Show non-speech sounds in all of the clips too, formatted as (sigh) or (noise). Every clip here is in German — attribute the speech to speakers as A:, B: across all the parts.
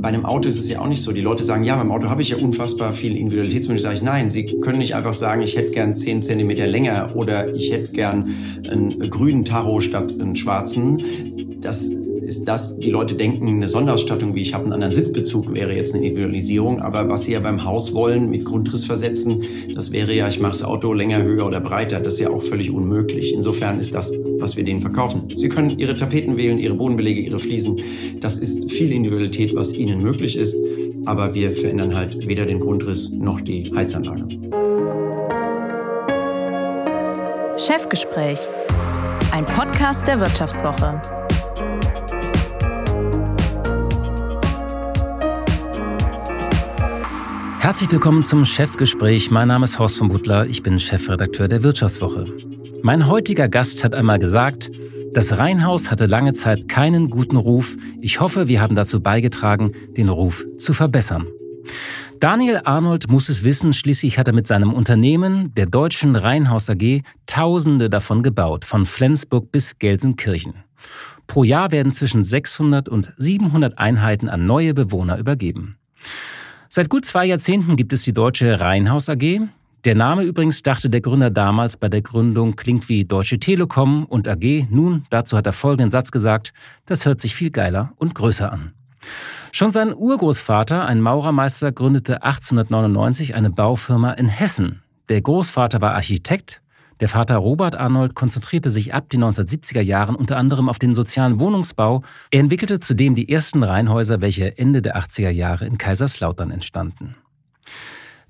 A: bei einem Auto ist es ja auch nicht so. Die Leute sagen, ja, beim Auto habe ich ja unfassbar viel Individualitätsmensch. Sage ich, nein, sie können nicht einfach sagen, ich hätte gern 10 Zentimeter länger oder ich hätte gern einen grünen Tacho statt einen schwarzen. Das ist das, die Leute denken, eine Sonderausstattung wie ich habe einen anderen Sitzbezug wäre jetzt eine Individualisierung. Aber was sie ja beim Haus wollen mit Grundriss versetzen, das wäre ja, ich mache das Auto länger, höher oder breiter. Das ist ja auch völlig unmöglich. Insofern ist das, was wir denen verkaufen. Sie können ihre Tapeten wählen, ihre Bodenbelege, ihre Fliesen. Das ist viel Individualität, was ihnen möglich ist. Aber wir verändern halt weder den Grundriss noch die Heizanlage.
B: Chefgespräch. Ein Podcast der Wirtschaftswoche.
C: Herzlich willkommen zum Chefgespräch. Mein Name ist Horst von Butler. Ich bin Chefredakteur der Wirtschaftswoche. Mein heutiger Gast hat einmal gesagt, das Rheinhaus hatte lange Zeit keinen guten Ruf. Ich hoffe, wir haben dazu beigetragen, den Ruf zu verbessern. Daniel Arnold muss es wissen, schließlich hat er mit seinem Unternehmen, der Deutschen Rheinhaus AG, Tausende davon gebaut, von Flensburg bis Gelsenkirchen. Pro Jahr werden zwischen 600 und 700 Einheiten an neue Bewohner übergeben. Seit gut zwei Jahrzehnten gibt es die Deutsche Rheinhaus AG. Der Name übrigens dachte der Gründer damals bei der Gründung klingt wie Deutsche Telekom und AG. Nun, dazu hat er folgenden Satz gesagt, das hört sich viel geiler und größer an. Schon sein Urgroßvater, ein Maurermeister, gründete 1899 eine Baufirma in Hessen. Der Großvater war Architekt, der Vater Robert Arnold konzentrierte sich ab den 1970er Jahren unter anderem auf den sozialen Wohnungsbau. Er entwickelte zudem die ersten Reihenhäuser, welche Ende der 80er Jahre in Kaiserslautern entstanden.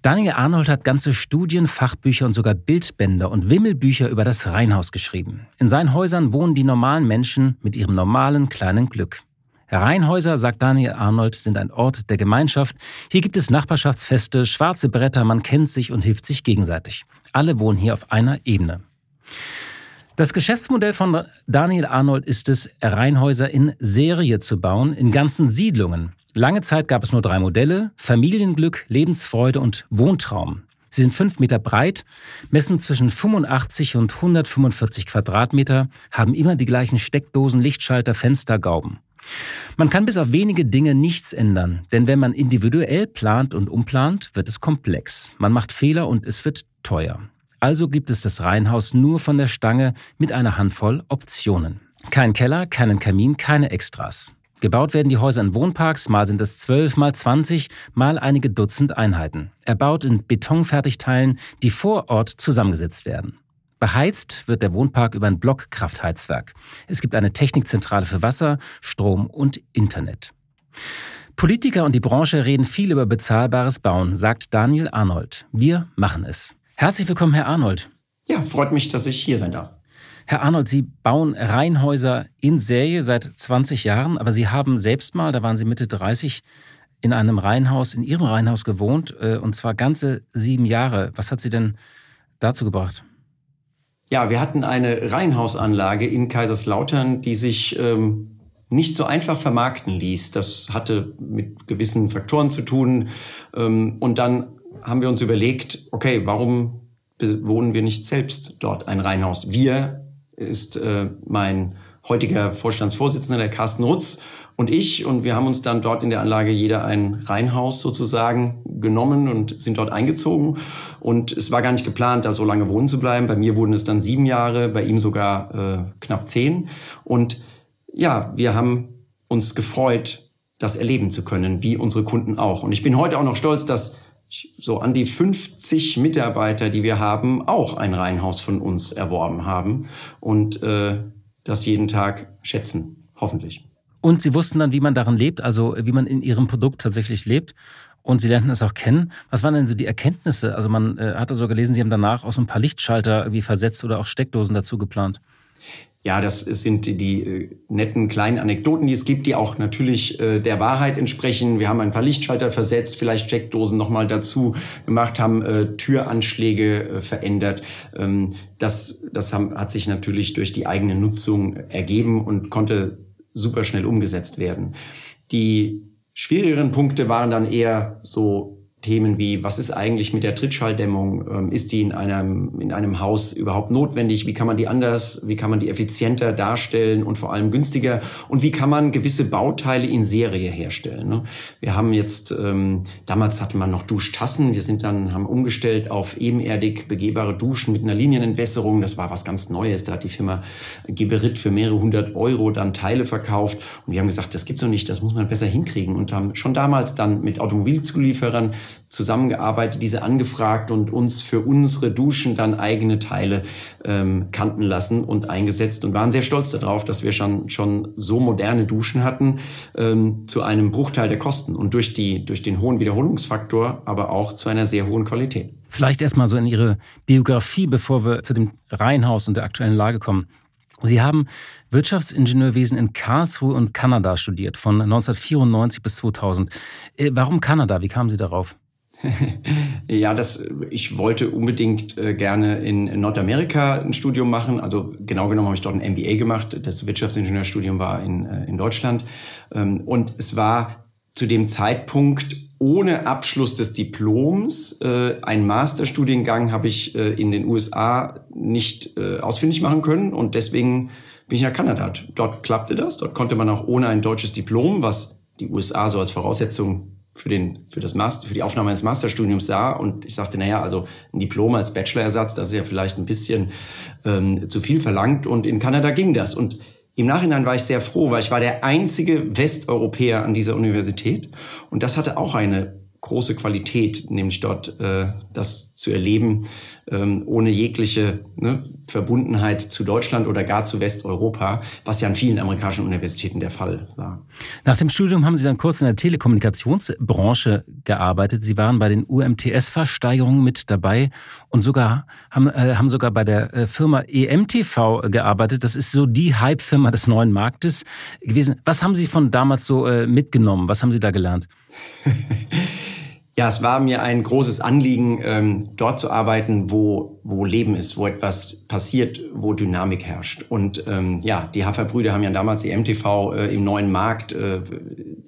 C: Daniel Arnold hat ganze Studien, Fachbücher und sogar Bildbänder und Wimmelbücher über das Reihenhaus geschrieben. In seinen Häusern wohnen die normalen Menschen mit ihrem normalen kleinen Glück. Reihenhäuser, sagt Daniel Arnold, sind ein Ort der Gemeinschaft. Hier gibt es Nachbarschaftsfeste, schwarze Bretter, man kennt sich und hilft sich gegenseitig. Alle wohnen hier auf einer Ebene. Das Geschäftsmodell von Daniel Arnold ist es, Reihenhäuser in Serie zu bauen, in ganzen Siedlungen. Lange Zeit gab es nur drei Modelle, Familienglück, Lebensfreude und Wohntraum. Sie sind fünf Meter breit, messen zwischen 85 und 145 Quadratmeter, haben immer die gleichen Steckdosen, Lichtschalter, Fenster, Gauben. Man kann bis auf wenige Dinge nichts ändern, denn wenn man individuell plant und umplant, wird es komplex. Man macht Fehler und es wird teuer. Also gibt es das Reihenhaus nur von der Stange mit einer Handvoll Optionen. Kein Keller, keinen Kamin, keine Extras. Gebaut werden die Häuser in Wohnparks, mal sind es zwölf, mal zwanzig, mal einige Dutzend Einheiten. Erbaut in Betonfertigteilen, die vor Ort zusammengesetzt werden. Beheizt wird der Wohnpark über ein Blockkraftheizwerk. Es gibt eine Technikzentrale für Wasser, Strom und Internet. Politiker und die Branche reden viel über bezahlbares Bauen, sagt Daniel Arnold. Wir machen es. Herzlich willkommen, Herr Arnold.
A: Ja, freut mich, dass ich hier sein darf.
C: Herr Arnold, Sie bauen Reihenhäuser in Serie seit 20 Jahren, aber Sie haben selbst mal, da waren Sie Mitte 30, in einem Reihenhaus, in Ihrem Reihenhaus gewohnt, äh, und zwar ganze sieben Jahre. Was hat Sie denn dazu gebracht?
A: Ja, wir hatten eine Reihenhausanlage in Kaiserslautern, die sich ähm, nicht so einfach vermarkten ließ. Das hatte mit gewissen Faktoren zu tun. Ähm, und dann haben wir uns überlegt, okay, warum bewohnen wir nicht selbst dort ein Reihenhaus? Wir ist äh, mein heutiger Vorstandsvorsitzender, der Carsten Rutz und ich. Und wir haben uns dann dort in der Anlage jeder ein Reihenhaus sozusagen genommen und sind dort eingezogen. Und es war gar nicht geplant, da so lange wohnen zu bleiben. Bei mir wurden es dann sieben Jahre, bei ihm sogar äh, knapp zehn. Und ja, wir haben uns gefreut, das erleben zu können, wie unsere Kunden auch. Und ich bin heute auch noch stolz, dass so an die 50 Mitarbeiter, die wir haben, auch ein Reihenhaus von uns erworben haben und äh, das jeden Tag schätzen, hoffentlich.
C: Und sie wussten dann, wie man darin lebt, also wie man in ihrem Produkt tatsächlich lebt. Und sie lernten es auch kennen. Was waren denn so die Erkenntnisse? Also man äh, hatte so gelesen, sie haben danach auch so ein paar Lichtschalter irgendwie versetzt oder auch Steckdosen dazu geplant.
A: Ja, das sind die, äh, netten kleinen Anekdoten, die es gibt, die auch natürlich äh, der Wahrheit entsprechen. Wir haben ein paar Lichtschalter versetzt, vielleicht Steckdosen nochmal dazu gemacht, haben äh, Türanschläge verändert. Ähm, das das haben, hat sich natürlich durch die eigene Nutzung ergeben und konnte super schnell umgesetzt werden. Die schwierigeren Punkte waren dann eher so Themen wie, was ist eigentlich mit der Trittschalldämmung? Ähm, ist die in einem, in einem Haus überhaupt notwendig? Wie kann man die anders, wie kann man die effizienter darstellen und vor allem günstiger? Und wie kann man gewisse Bauteile in Serie herstellen? Ne? Wir haben jetzt, ähm, damals hatte man noch Duschtassen. Wir sind dann, haben umgestellt auf ebenerdig begehbare Duschen mit einer Linienentwässerung. Das war was ganz Neues. Da hat die Firma Geberit für mehrere hundert Euro dann Teile verkauft. Und wir haben gesagt, das gibt's noch nicht, das muss man besser hinkriegen. Und haben schon damals dann mit Automobilzulieferern zusammengearbeitet, diese angefragt und uns für unsere Duschen dann eigene Teile ähm, kannten lassen und eingesetzt und waren sehr stolz darauf, dass wir schon, schon so moderne Duschen hatten ähm, zu einem Bruchteil der Kosten und durch, die, durch den hohen Wiederholungsfaktor, aber auch zu einer sehr hohen Qualität.
C: Vielleicht erstmal so in Ihre Biografie, bevor wir zu dem Reihenhaus und der aktuellen Lage kommen. Sie haben Wirtschaftsingenieurwesen in Karlsruhe und Kanada studiert, von 1994 bis 2000. Äh, warum Kanada? Wie kamen Sie darauf? (laughs)
A: ja, das, ich wollte unbedingt äh, gerne in, Nordamerika ein Studium machen. Also genau genommen habe ich dort ein MBA gemacht. Das Wirtschaftsingenieurstudium war in, äh, in Deutschland. Ähm, und es war zu dem Zeitpunkt ohne Abschluss des Diploms. Äh, ein Masterstudiengang habe ich äh, in den USA nicht äh, ausfindig machen können und deswegen bin ich nach Kanada. Dort klappte das. Dort konnte man auch ohne ein deutsches Diplom, was die USA so als Voraussetzung für, den, für, das Master, für die Aufnahme eines Masterstudiums sah. Und ich sagte, naja, also ein Diplom als Bachelorersatz, das ist ja vielleicht ein bisschen ähm, zu viel verlangt. Und in Kanada ging das. Und im Nachhinein war ich sehr froh, weil ich war der einzige Westeuropäer an dieser Universität. Und das hatte auch eine große Qualität, nämlich dort äh, das zu erleben, ähm, ohne jegliche ne, Verbundenheit zu Deutschland oder gar zu Westeuropa, was ja an vielen amerikanischen Universitäten der Fall war.
C: Nach dem Studium haben Sie dann kurz in der Telekommunikationsbranche gearbeitet. Sie waren bei den UMTS-Versteigerungen mit dabei und sogar haben, äh, haben sogar bei der äh, Firma EMTV gearbeitet. Das ist so die Hype-Firma des neuen Marktes gewesen. Was haben Sie von damals so äh, mitgenommen? Was haben Sie da gelernt? (laughs)
A: Ja, es war mir ein großes Anliegen, ähm, dort zu arbeiten, wo, wo Leben ist, wo etwas passiert, wo Dynamik herrscht. Und ähm, ja, die Haferbrüder haben ja damals die MTV äh, im neuen Markt äh,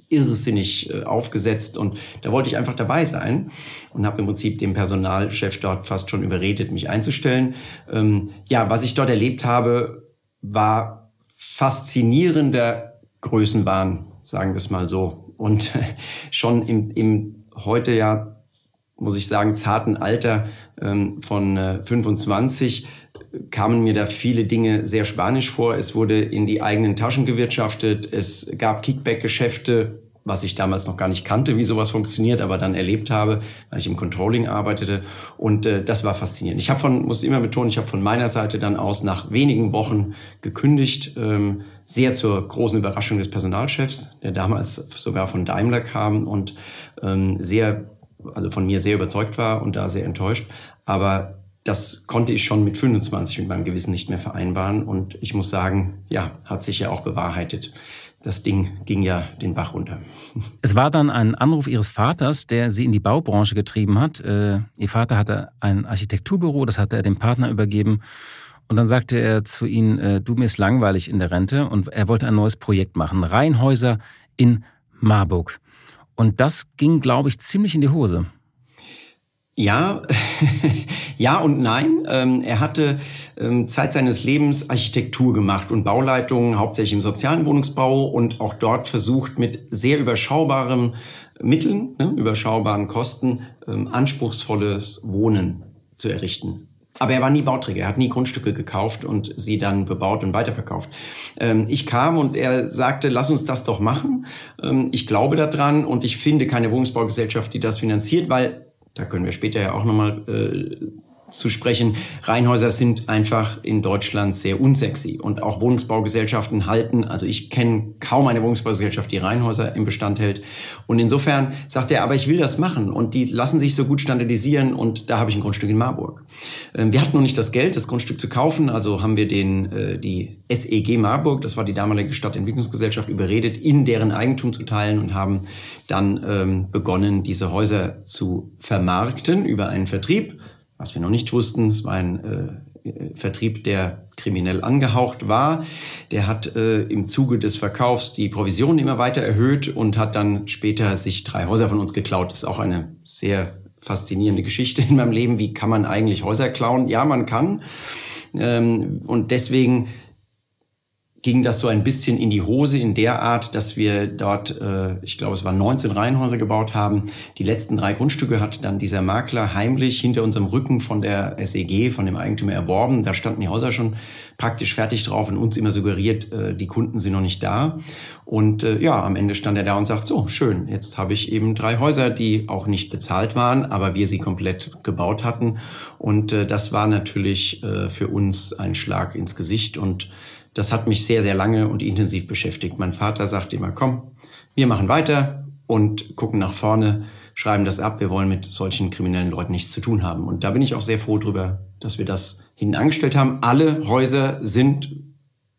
A: irrsinnig äh, aufgesetzt und da wollte ich einfach dabei sein und habe im Prinzip den Personalchef dort fast schon überredet, mich einzustellen. Ähm, ja, was ich dort erlebt habe, war faszinierender Größenwahn, sagen wir es mal so. Und (laughs) schon im, im heute ja, muss ich sagen, zarten Alter ähm, von äh, 25 kamen mir da viele Dinge sehr spanisch vor. Es wurde in die eigenen Taschen gewirtschaftet. Es gab Kickback-Geschäfte, was ich damals noch gar nicht kannte, wie sowas funktioniert, aber dann erlebt habe, weil ich im Controlling arbeitete. Und äh, das war faszinierend. Ich habe von, muss immer betonen, ich habe von meiner Seite dann aus nach wenigen Wochen gekündigt, ähm, sehr zur großen Überraschung des Personalchefs, der damals sogar von Daimler kam und ähm, sehr, also von mir sehr überzeugt war und da sehr enttäuscht. Aber das konnte ich schon mit 25 mit meinem Gewissen nicht mehr vereinbaren. Und ich muss sagen, ja, hat sich ja auch bewahrheitet. Das Ding ging ja den Bach runter. (laughs)
C: Es war dann ein Anruf Ihres Vaters, der Sie in die Baubranche getrieben hat. Äh, Ihr Vater hatte ein Architekturbüro, das hatte er dem Partner übergeben. Und dann sagte er zu ihnen, äh, du mir ist langweilig in der Rente und er wollte ein neues Projekt machen. Reihenhäuser in Marburg. Und das ging, glaube ich, ziemlich in die Hose.
A: Ja, (laughs) ja und nein. Ähm, er hatte ähm, Zeit seines Lebens Architektur gemacht und Bauleitungen, hauptsächlich im sozialen Wohnungsbau und auch dort versucht mit sehr überschaubaren Mitteln, ne, überschaubaren Kosten, ähm, anspruchsvolles Wohnen zu errichten. Aber er war nie Bauträger, er hat nie Grundstücke gekauft und sie dann bebaut und weiterverkauft. Ähm, ich kam und er sagte, lass uns das doch machen. Ähm, ich glaube daran und ich finde keine Wohnungsbaugesellschaft, die das finanziert, weil, da können wir später ja auch nochmal äh, zu sprechen. Reihenhäuser sind einfach in Deutschland sehr unsexy und auch Wohnungsbaugesellschaften halten. Also ich kenne kaum eine Wohnungsbaugesellschaft, die Reihenhäuser im Bestand hält. Und insofern sagt er, aber ich will das machen und die lassen sich so gut standardisieren und da habe ich ein Grundstück in Marburg. Ähm, wir hatten noch nicht das Geld, das Grundstück zu kaufen, also haben wir den, äh, die SEG Marburg, das war die damalige Stadtentwicklungsgesellschaft, überredet, in deren Eigentum zu teilen und haben dann ähm, begonnen, diese Häuser zu vermarkten über einen Vertrieb was wir noch nicht wussten, es war ein äh, Vertrieb, der kriminell angehaucht war. Der hat äh, im Zuge des Verkaufs die Provision immer weiter erhöht und hat dann später sich drei Häuser von uns geklaut. Das ist auch eine sehr faszinierende Geschichte in meinem Leben. Wie kann man eigentlich Häuser klauen? Ja, man kann. Ähm, und deswegen ging das so ein bisschen in die Hose in der Art, dass wir dort, äh, ich glaube, es waren 19 Reihenhäuser gebaut haben. Die letzten drei Grundstücke hat dann dieser Makler heimlich hinter unserem Rücken von der SEG, von dem Eigentümer erworben. Da standen die Häuser schon praktisch fertig drauf und uns immer suggeriert, äh, die Kunden sind noch nicht da. Und äh, ja, am Ende stand er da und sagt, so, schön, jetzt habe ich eben drei Häuser, die auch nicht bezahlt waren, aber wir sie komplett gebaut hatten. Und äh, das war natürlich äh, für uns ein Schlag ins Gesicht und das hat mich sehr, sehr lange und intensiv beschäftigt. Mein Vater sagte immer, komm, wir machen weiter und gucken nach vorne, schreiben das ab. Wir wollen mit solchen kriminellen Leuten nichts zu tun haben. Und da bin ich auch sehr froh drüber, dass wir das hinten angestellt haben. Alle Häuser sind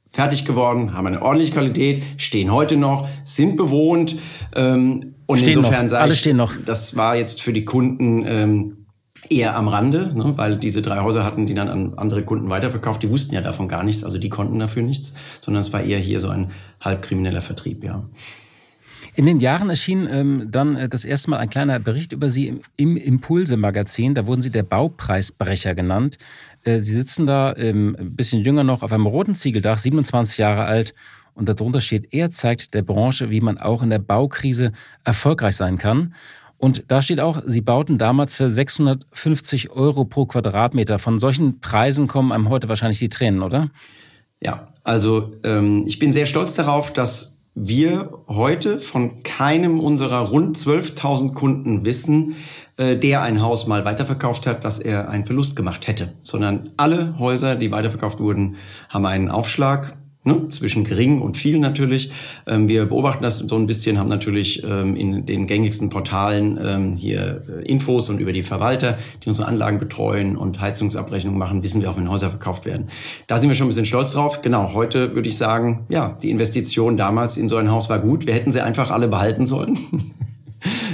A: fertig geworden, haben eine ordentliche Qualität, stehen heute noch, sind bewohnt. Ähm, und
C: stehen
A: insofern
C: sage ich, stehen noch.
A: das war jetzt für die Kunden ähm, eher am Rande, ne, weil diese drei Häuser hatten die dann an andere Kunden weiterverkauft. Die wussten ja davon gar nichts, also die konnten dafür nichts, sondern es war eher hier so ein halbkrimineller Vertrieb, ja.
C: In den Jahren erschien ähm, dann äh, das erste Mal ein kleiner Bericht über Sie im, im Impulse-Magazin. Da wurden Sie der Baupreisbrecher genannt. Äh, Sie sitzen da ähm, ein bisschen jünger noch auf einem roten Ziegeldach, 27 Jahre alt. Und darunter steht, er zeigt der Branche, wie man auch in der Baukrise erfolgreich sein kann. Und da steht auch, Sie bauten damals für 650 Euro pro Quadratmeter. Von solchen Preisen kommen einem heute wahrscheinlich die Tränen, oder?
A: Ja, also ähm, ich bin sehr stolz darauf, dass wir heute von keinem unserer rund 12.000 Kunden wissen, äh, der ein Haus mal weiterverkauft hat, dass er einen Verlust gemacht hätte, sondern alle Häuser, die weiterverkauft wurden, haben einen Aufschlag Ne, zwischen gering und viel natürlich. Ähm, wir beobachten das so ein bisschen, haben natürlich ähm, in den gängigsten Portalen ähm, hier äh, Infos und über die Verwalter, die unsere Anlagen betreuen und Heizungsabrechnungen machen, wissen wir auch, wenn Häuser verkauft werden. Da sind wir schon ein bisschen stolz drauf. Genau, heute würde ich sagen, ja, die Investition damals in so ein Haus war gut. Wir hätten sie einfach alle behalten sollen.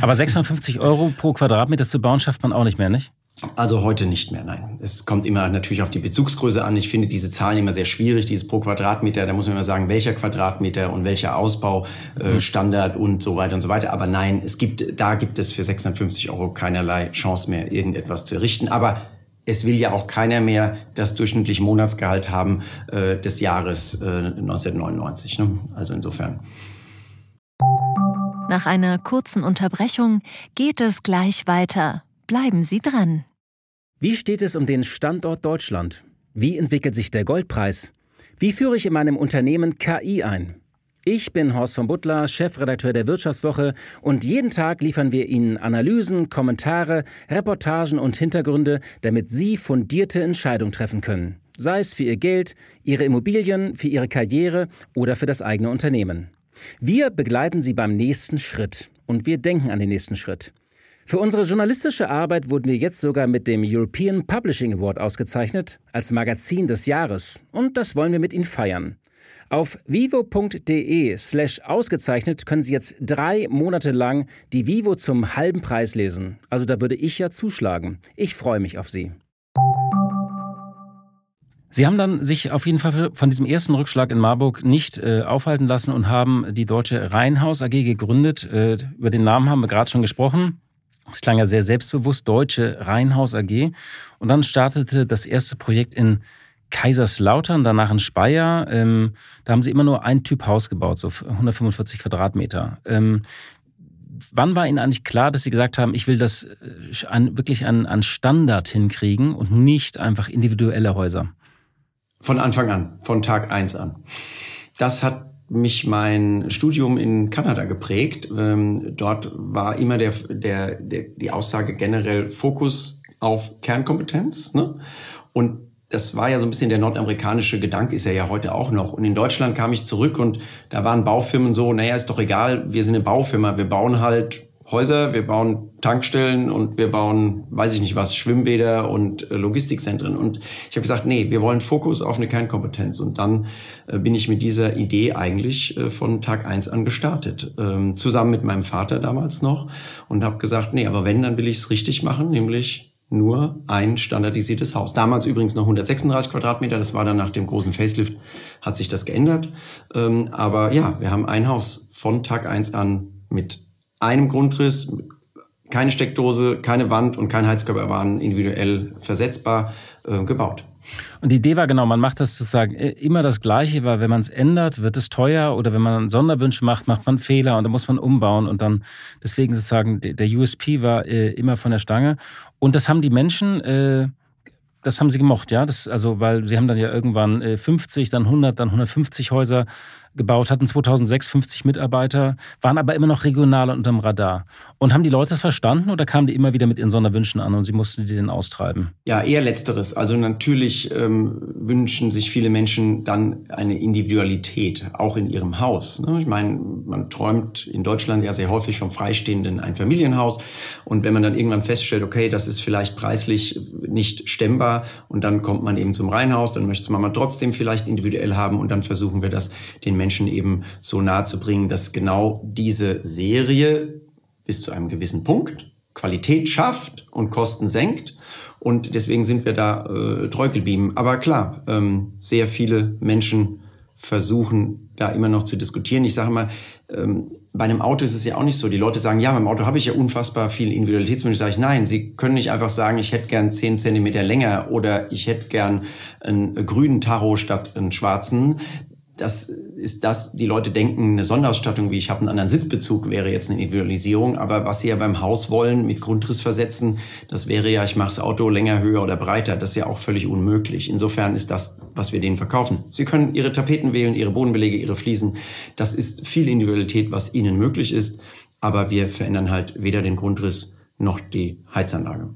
C: Aber 650 Euro pro Quadratmeter zu bauen, schafft man auch nicht mehr, nicht?
A: Also heute nicht mehr, nein. Es kommt immer natürlich auf die Bezugsgröße an. Ich finde diese Zahlen immer sehr schwierig, dieses pro Quadratmeter. Da muss man immer sagen, welcher Quadratmeter und welcher Ausbaustandard äh, und so weiter und so weiter. Aber nein, es gibt, da gibt es für 650 Euro keinerlei Chance mehr, irgendetwas zu errichten. Aber es will ja auch keiner mehr das durchschnittliche Monatsgehalt haben äh, des Jahres äh, 1999. Ne? Also insofern.
B: Nach einer kurzen Unterbrechung geht es gleich weiter. Bleiben Sie dran.
C: Wie steht es um den Standort Deutschland? Wie entwickelt sich der Goldpreis? Wie führe ich in meinem Unternehmen KI ein? Ich bin Horst von Butler, Chefredakteur der Wirtschaftswoche und jeden Tag liefern wir Ihnen Analysen, Kommentare, Reportagen und Hintergründe, damit Sie fundierte Entscheidungen treffen können. Sei es für Ihr Geld, Ihre Immobilien, für Ihre Karriere oder für das eigene Unternehmen. Wir begleiten Sie beim nächsten Schritt und wir denken an den nächsten Schritt. Für unsere journalistische Arbeit wurden wir jetzt sogar mit dem European Publishing Award ausgezeichnet als Magazin des Jahres und das wollen wir mit Ihnen feiern. Auf vivo.de slash ausgezeichnet können Sie jetzt drei Monate lang die Vivo zum halben Preis lesen. Also da würde ich ja zuschlagen. Ich freue mich auf Sie. Sie haben dann sich auf jeden Fall von diesem ersten Rückschlag in Marburg nicht äh, aufhalten lassen und haben die Deutsche Reihenhaus AG gegründet. Äh, über den Namen haben wir gerade schon gesprochen. Es klang ja sehr selbstbewusst, Deutsche Reihenhaus AG. Und dann startete das erste Projekt in Kaiserslautern, danach in Speyer. Ähm, da haben sie immer nur ein Typ Haus gebaut, so 145 Quadratmeter. Ähm, wann war Ihnen eigentlich klar, dass Sie gesagt haben, ich will das äh, an, wirklich an, an Standard hinkriegen und nicht einfach individuelle Häuser?
A: Von Anfang an, von Tag eins an. Das hat mich mein Studium in Kanada geprägt. Ähm, dort war immer der, der, der, die Aussage generell Fokus auf Kernkompetenz. Ne? Und das war ja so ein bisschen der nordamerikanische Gedanke, ist er ja heute auch noch. Und in Deutschland kam ich zurück und da waren Baufirmen so, naja, ist doch egal, wir sind eine Baufirma, wir bauen halt Häuser, wir bauen Tankstellen und wir bauen, weiß ich nicht was, Schwimmbäder und äh, Logistikzentren. Und ich habe gesagt, nee, wir wollen Fokus auf eine Kernkompetenz. Und dann äh, bin ich mit dieser Idee eigentlich äh, von Tag eins an gestartet, ähm, zusammen mit meinem Vater damals noch und habe gesagt, nee, aber wenn, dann will ich es richtig machen, nämlich nur ein standardisiertes Haus. Damals übrigens noch 136 Quadratmeter, das war dann nach dem großen Facelift, hat sich das geändert. Ähm, aber ja, wir haben ein Haus von Tag eins an mit einem Grundriss, keine Steckdose, keine Wand und kein Heizkörper waren individuell versetzbar äh, gebaut.
C: Und die Idee war genau, man macht das sozusagen äh, immer das Gleiche, weil wenn man es ändert, wird es teuer oder wenn man Sonderwünsche macht, macht man Fehler und dann muss man umbauen und dann deswegen sozusagen der USP war äh, immer von der Stange und das haben die Menschen äh, das haben sie gemocht, ja. Das, also, weil sie haben dann ja irgendwann 50, äh, dann 100, dann 150 Häuser gebaut, hatten 2006 50 Mitarbeiter, waren aber immer noch regional unterm Radar. Und haben die Leute das verstanden oder kamen die immer wieder mit ihren Sonderwünschen an und sie mussten die dann austreiben?
A: Ja, eher letzteres. Also natürlich ähm, wünschen sich viele Menschen dann eine Individualität, auch in ihrem Haus. Ne? Ich meine, man träumt in Deutschland ja sehr häufig vom freistehenden Einfamilienhaus. Und wenn man dann irgendwann feststellt, okay, das ist vielleicht preislich nicht stemmbar und dann kommt man eben zum Reihenhaus, dann möchte man trotzdem vielleicht individuell haben und dann versuchen wir das den Menschen eben so nahe zu bringen, dass genau diese Serie bis zu einem gewissen Punkt Qualität schafft und Kosten senkt. Und deswegen sind wir da äh, treu geblieben. Aber klar, ähm, sehr viele Menschen versuchen da immer noch zu diskutieren. Ich sage mal, ähm, bei einem Auto ist es ja auch nicht so. Die Leute sagen, ja, beim Auto habe ich ja unfassbar viel Individualitätswünsche. Sage ich, nein, Sie können nicht einfach sagen, ich hätte gern zehn Zentimeter länger oder ich hätte gern einen grünen Tacho statt einen schwarzen das ist das, die Leute denken, eine Sonderausstattung, wie ich habe einen anderen Sitzbezug, wäre jetzt eine Individualisierung. Aber was sie ja beim Haus wollen, mit Grundriss versetzen, das wäre ja, ich mache das Auto länger, höher oder breiter. Das ist ja auch völlig unmöglich. Insofern ist das, was wir denen verkaufen. Sie können ihre Tapeten wählen, ihre Bodenbelege, ihre Fliesen. Das ist viel Individualität, was ihnen möglich ist. Aber wir verändern halt weder den Grundriss noch die Heizanlage.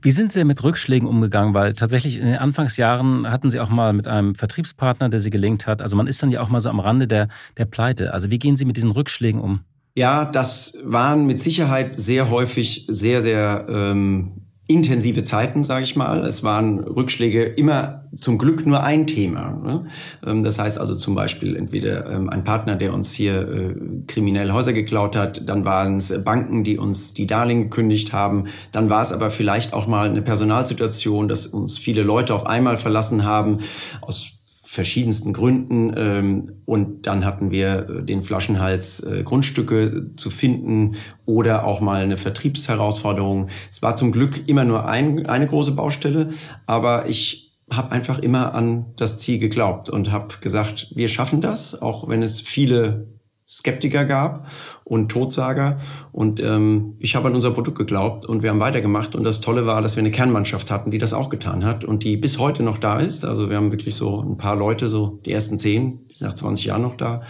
C: Wie sind Sie mit Rückschlägen umgegangen? Weil tatsächlich in den Anfangsjahren hatten Sie auch mal mit einem Vertriebspartner, der Sie gelingt hat. Also man ist dann ja auch mal so am Rande der, der Pleite. Also wie gehen Sie mit diesen Rückschlägen um?
A: Ja, das waren mit Sicherheit sehr häufig sehr, sehr ähm, intensive Zeiten, sage ich mal. Es waren Rückschläge immer zum Glück nur ein Thema. Ne? Ähm, das heißt also zum Beispiel entweder ähm, ein Partner, der uns hier äh, kriminell Häuser geklaut hat, dann waren es Banken, die uns die Darlehen gekündigt haben, dann war es aber vielleicht auch mal eine Personalsituation, dass uns viele Leute auf einmal verlassen haben aus verschiedensten Gründen. Ähm, und dann hatten wir äh, den Flaschenhals, äh, Grundstücke zu finden oder auch mal eine Vertriebsherausforderung. Es war zum Glück immer nur ein, eine große Baustelle, aber ich habe einfach immer an das Ziel geglaubt und habe gesagt, wir schaffen das, auch wenn es viele Skeptiker gab und Todsager. Und ähm, ich habe an unser Produkt geglaubt und wir haben weitergemacht. Und das Tolle war, dass wir eine Kernmannschaft hatten, die das auch getan hat und die bis heute noch da ist. Also wir haben wirklich so ein paar Leute, so die ersten zehn, die sind nach 20 Jahren noch da.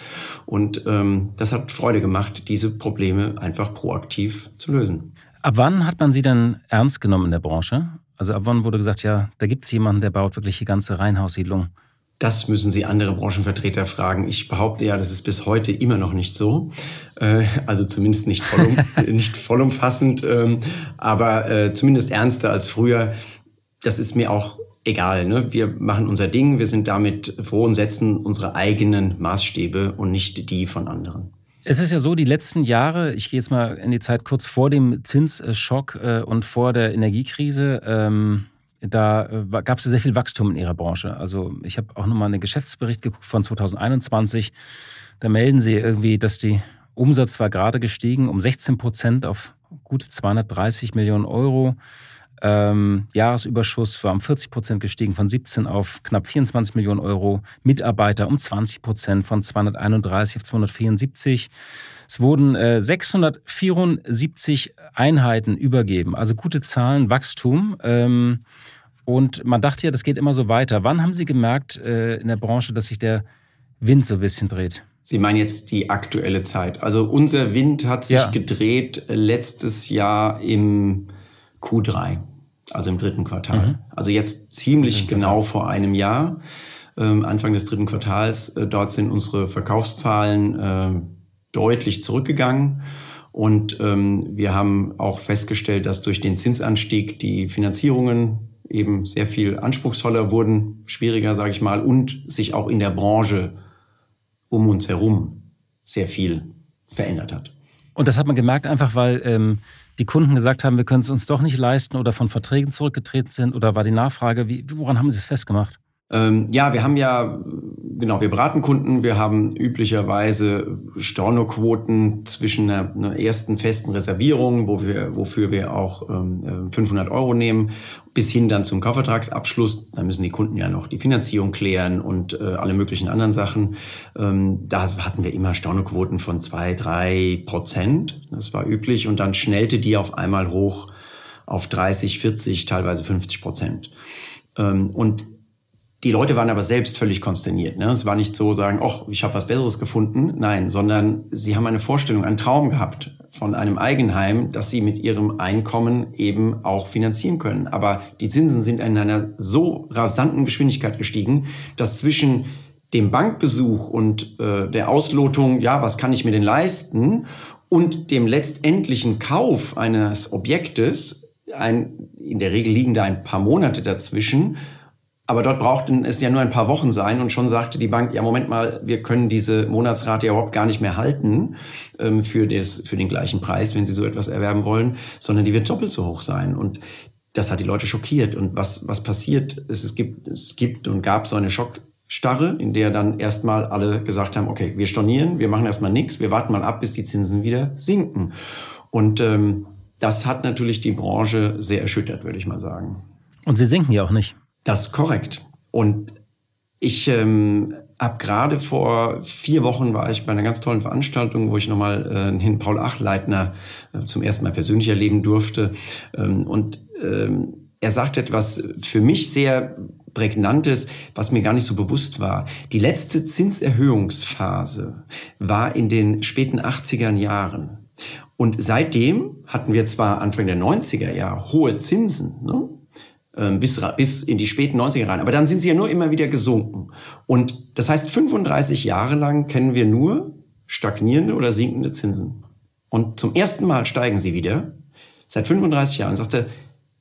A: Und ähm, das hat Freude gemacht, diese Probleme einfach proaktiv zu lösen.
C: Ab wann hat man sie denn ernst genommen in der Branche? Also ab wann wurde gesagt, ja, da gibt es jemanden, der baut wirklich die ganze Reihenhaussiedlung?
A: Das müssen Sie andere Branchenvertreter fragen. Ich behaupte ja, das ist bis heute immer noch nicht so. Äh, also zumindest nicht, vollum, (laughs) nicht vollumfassend, ähm, aber äh, zumindest ernster als früher. Das ist mir auch egal. Ne? Wir machen unser Ding, wir sind damit froh und setzen unsere eigenen Maßstäbe und nicht die von anderen.
C: Es ist ja so, die letzten Jahre, ich gehe jetzt mal in die Zeit kurz vor dem Zinsschock äh, und vor der Energiekrise, ähm, da äh, gab es sehr viel Wachstum in ihrer Branche. Also ich habe auch nochmal einen Geschäftsbericht geguckt von 2021. Da melden sie irgendwie, dass die Umsatz war gerade gestiegen um 16 Prozent auf gut 230 Millionen Euro. Ähm, Jahresüberschuss war um 40 Prozent gestiegen, von 17 auf knapp 24 Millionen Euro. Mitarbeiter um 20 Prozent, von 231 auf 274. Es wurden äh, 674 Einheiten übergeben, also gute Zahlen, Wachstum. Ähm, und man dachte ja, das geht immer so weiter. Wann haben Sie gemerkt äh, in der Branche, dass sich der Wind so ein bisschen dreht?
A: Sie meinen jetzt die aktuelle Zeit. Also unser Wind hat sich ja. gedreht letztes Jahr im Q3, also im dritten Quartal. Mhm. Also jetzt ziemlich genau vor einem Jahr, ähm, Anfang des dritten Quartals. Äh, dort sind unsere Verkaufszahlen äh, deutlich zurückgegangen. Und ähm, wir haben auch festgestellt, dass durch den Zinsanstieg die Finanzierungen eben sehr viel anspruchsvoller wurden, schwieriger, sage ich mal, und sich auch in der Branche um uns herum sehr viel verändert hat.
C: Und das hat man gemerkt einfach, weil ähm, die Kunden gesagt haben, wir können es uns doch nicht leisten oder von Verträgen zurückgetreten sind oder war die Nachfrage, wie, woran haben Sie es festgemacht?
A: Ähm, ja, wir haben ja, genau, wir beraten Kunden. Wir haben üblicherweise Stornoquoten zwischen einer, einer, ersten festen Reservierung, wo wir, wofür wir auch ähm, 500 Euro nehmen, bis hin dann zum Kaufvertragsabschluss. Da müssen die Kunden ja noch die Finanzierung klären und äh, alle möglichen anderen Sachen. Ähm, da hatten wir immer Stornoquoten von zwei, drei Prozent. Das war üblich. Und dann schnellte die auf einmal hoch auf 30, 40, teilweise 50 Prozent. Ähm, und die Leute waren aber selbst völlig konsterniert. Ne? Es war nicht so sagen, ach, ich habe was Besseres gefunden. Nein, sondern sie haben eine Vorstellung, einen Traum gehabt von einem Eigenheim, das sie mit ihrem Einkommen eben auch finanzieren können. Aber die Zinsen sind in einer so rasanten Geschwindigkeit gestiegen, dass zwischen dem Bankbesuch und äh, der Auslotung, ja, was kann ich mir denn leisten, und dem letztendlichen Kauf eines Objektes, ein, in der Regel liegen da ein paar Monate dazwischen, aber dort brauchten es ja nur ein paar Wochen sein und schon sagte die Bank, ja, Moment mal, wir können diese Monatsrate ja überhaupt gar nicht mehr halten ähm, für, das, für den gleichen Preis, wenn sie so etwas erwerben wollen, sondern die wird doppelt so hoch sein. Und das hat die Leute schockiert. Und was, was passiert? Es, es, gibt, es gibt und gab so eine Schockstarre, in der dann erstmal alle gesagt haben, okay, wir stornieren, wir machen erstmal nichts, wir warten mal ab, bis die Zinsen wieder sinken. Und ähm, das hat natürlich die Branche sehr erschüttert, würde ich mal sagen.
C: Und sie sinken ja auch nicht.
A: Das ist korrekt. Und ich ähm, habe gerade vor vier Wochen war ich bei einer ganz tollen Veranstaltung, wo ich nochmal äh, den Paul Achleitner äh, zum ersten Mal persönlich erleben durfte. Ähm, und ähm, er sagt etwas für mich sehr prägnantes, was mir gar nicht so bewusst war. Die letzte Zinserhöhungsphase war in den späten 80er Jahren. Und seitdem hatten wir zwar Anfang der 90er Jahre hohe Zinsen, ne? Ähm, bis, bis in die späten 90er rein. Aber dann sind sie ja nur immer wieder gesunken. Und das heißt, 35 Jahre lang kennen wir nur stagnierende oder sinkende Zinsen. Und zum ersten Mal steigen sie wieder. Seit 35 Jahren sagte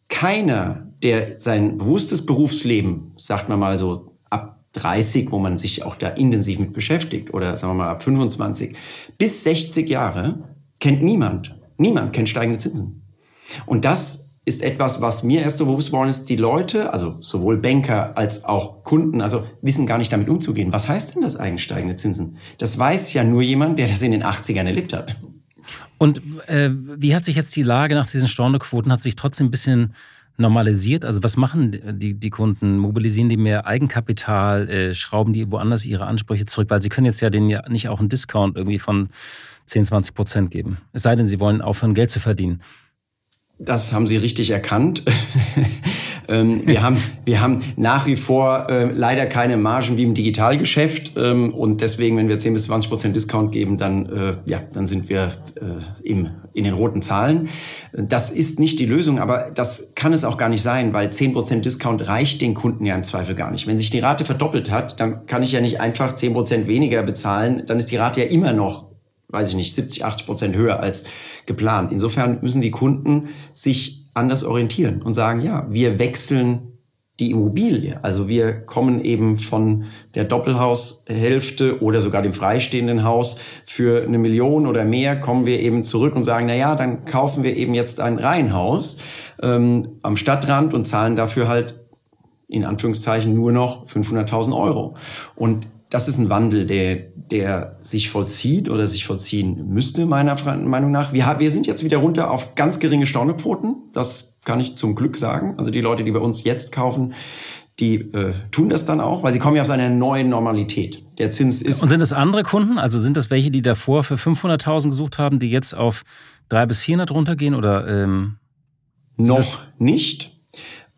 A: keiner, der sein bewusstes Berufsleben, sagt man mal so ab 30, wo man sich auch da intensiv mit beschäftigt, oder sagen wir mal ab 25, bis 60 Jahre, kennt niemand. Niemand kennt steigende Zinsen. Und das ist etwas, was mir erst so bewusst geworden ist. Die Leute, also sowohl Banker als auch Kunden, also wissen gar nicht damit umzugehen. Was heißt denn das eigentlich steigende Zinsen? Das weiß ja nur jemand, der das in den 80ern erlebt hat.
C: Und äh, wie hat sich jetzt die Lage nach diesen Stornoquoten, hat sich trotzdem ein bisschen normalisiert? Also was machen die, die Kunden? Mobilisieren die mehr Eigenkapital? Äh, schrauben die woanders ihre Ansprüche zurück? Weil sie können jetzt ja denen ja nicht auch einen Discount irgendwie von 10, 20 Prozent geben. Es sei denn, sie wollen aufhören, Geld zu verdienen.
A: Das haben Sie richtig erkannt. (laughs) ähm, wir, haben, wir haben nach wie vor äh, leider keine Margen wie im Digitalgeschäft. Ähm, und deswegen, wenn wir 10 bis 20 Prozent Discount geben, dann, äh, ja, dann sind wir äh, im, in den roten Zahlen. Das ist nicht die Lösung, aber das kann es auch gar nicht sein, weil 10 Prozent Discount reicht den Kunden ja im Zweifel gar nicht. Wenn sich die Rate verdoppelt hat, dann kann ich ja nicht einfach 10 Prozent weniger bezahlen. Dann ist die Rate ja immer noch weiß ich nicht, 70, 80 Prozent höher als geplant. Insofern müssen die Kunden sich anders orientieren und sagen, ja, wir wechseln die Immobilie. Also wir kommen eben von der Doppelhaushälfte oder sogar dem freistehenden Haus für eine Million oder mehr kommen wir eben zurück und sagen, na ja, dann kaufen wir eben jetzt ein Reihenhaus ähm, am Stadtrand und zahlen dafür halt in Anführungszeichen nur noch 500.000 Euro. Und das ist ein Wandel, der, der sich vollzieht oder sich vollziehen müsste, meiner Meinung nach. Wir, wir sind jetzt wieder runter auf ganz geringe Stornoquoten. Das kann ich zum Glück sagen. Also die Leute, die bei uns jetzt kaufen, die äh, tun das dann auch, weil sie kommen ja aus einer neuen Normalität. Der Zins ist.
C: Und sind das andere Kunden? Also sind das welche, die davor für 500.000 gesucht haben, die jetzt auf 300 bis 400 runtergehen oder? Ähm,
A: noch nicht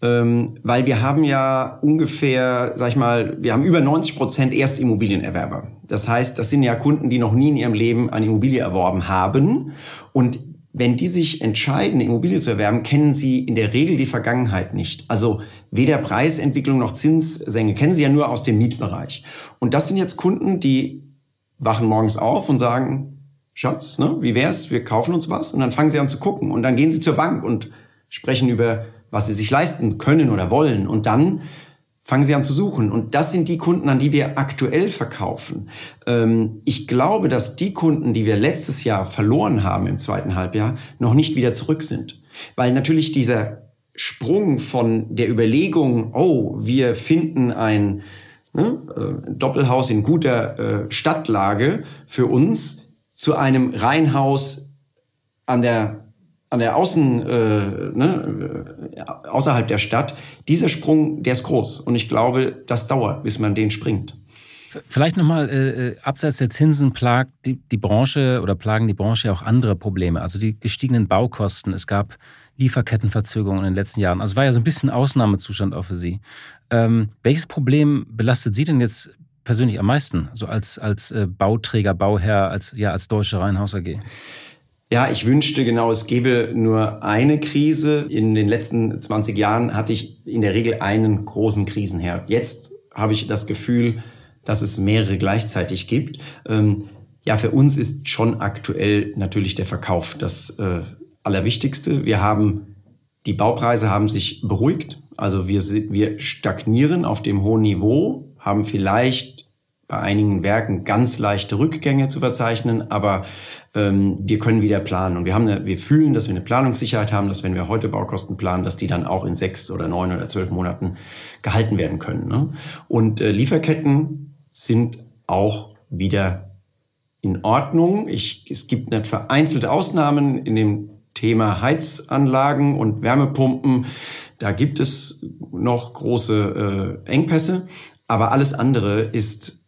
A: ähm, weil wir haben ja ungefähr, sag ich mal, wir haben über 90 Prozent Erstimmobilienerwerber. Das heißt, das sind ja Kunden, die noch nie in ihrem Leben eine Immobilie erworben haben. Und wenn die sich entscheiden, eine Immobilie zu erwerben, kennen sie in der Regel die Vergangenheit nicht. Also weder Preisentwicklung noch Zinssenke kennen sie ja nur aus dem Mietbereich. Und das sind jetzt Kunden, die wachen morgens auf und sagen, Schatz, ne, wie wär's? Wir kaufen uns was. Und dann fangen sie an zu gucken. Und dann gehen sie zur Bank und sprechen über was sie sich leisten können oder wollen. Und dann fangen Sie an zu suchen. Und das sind die Kunden, an die wir aktuell verkaufen. Ähm, ich glaube, dass die Kunden, die wir letztes Jahr verloren haben im zweiten Halbjahr, noch nicht wieder zurück sind. Weil natürlich dieser Sprung von der Überlegung, oh, wir finden ein ne, äh, Doppelhaus in guter äh, Stadtlage für uns zu einem Reihenhaus an der an der Außen, äh, ne, äh, außerhalb der Stadt, dieser Sprung, der ist groß. Und ich glaube, das dauert, bis man den springt.
C: Vielleicht nochmal, äh, äh, abseits der Zinsen plagt die, die Branche oder plagen die Branche auch andere Probleme. Also die gestiegenen Baukosten. Es gab Lieferkettenverzögerungen in den letzten Jahren. Also es war ja so ein bisschen Ausnahmezustand auch für Sie. Ähm, welches Problem belastet Sie denn jetzt persönlich am meisten, so als, als äh, Bauträger, Bauherr, als, ja, als Deutsche Reihenhaus AG?
A: Ja, ich wünschte genau, es gäbe nur eine Krise. In den letzten 20 Jahren hatte ich in der Regel einen großen Krisenherd. Jetzt habe ich das Gefühl, dass es mehrere gleichzeitig gibt. Ähm, ja, für uns ist schon aktuell natürlich der Verkauf das äh, Allerwichtigste. Wir haben, die Baupreise haben sich beruhigt. Also wir, wir stagnieren auf dem hohen Niveau, haben vielleicht bei einigen Werken ganz leichte Rückgänge zu verzeichnen, aber ähm, wir können wieder planen. Und wir, haben eine, wir fühlen, dass wir eine Planungssicherheit haben, dass wenn wir heute Baukosten planen, dass die dann auch in sechs oder neun oder zwölf Monaten gehalten werden können. Ne? Und äh, Lieferketten sind auch wieder in Ordnung. Ich, es gibt eine vereinzelte Ausnahmen in dem Thema Heizanlagen und Wärmepumpen. Da gibt es noch große äh, Engpässe, aber alles andere ist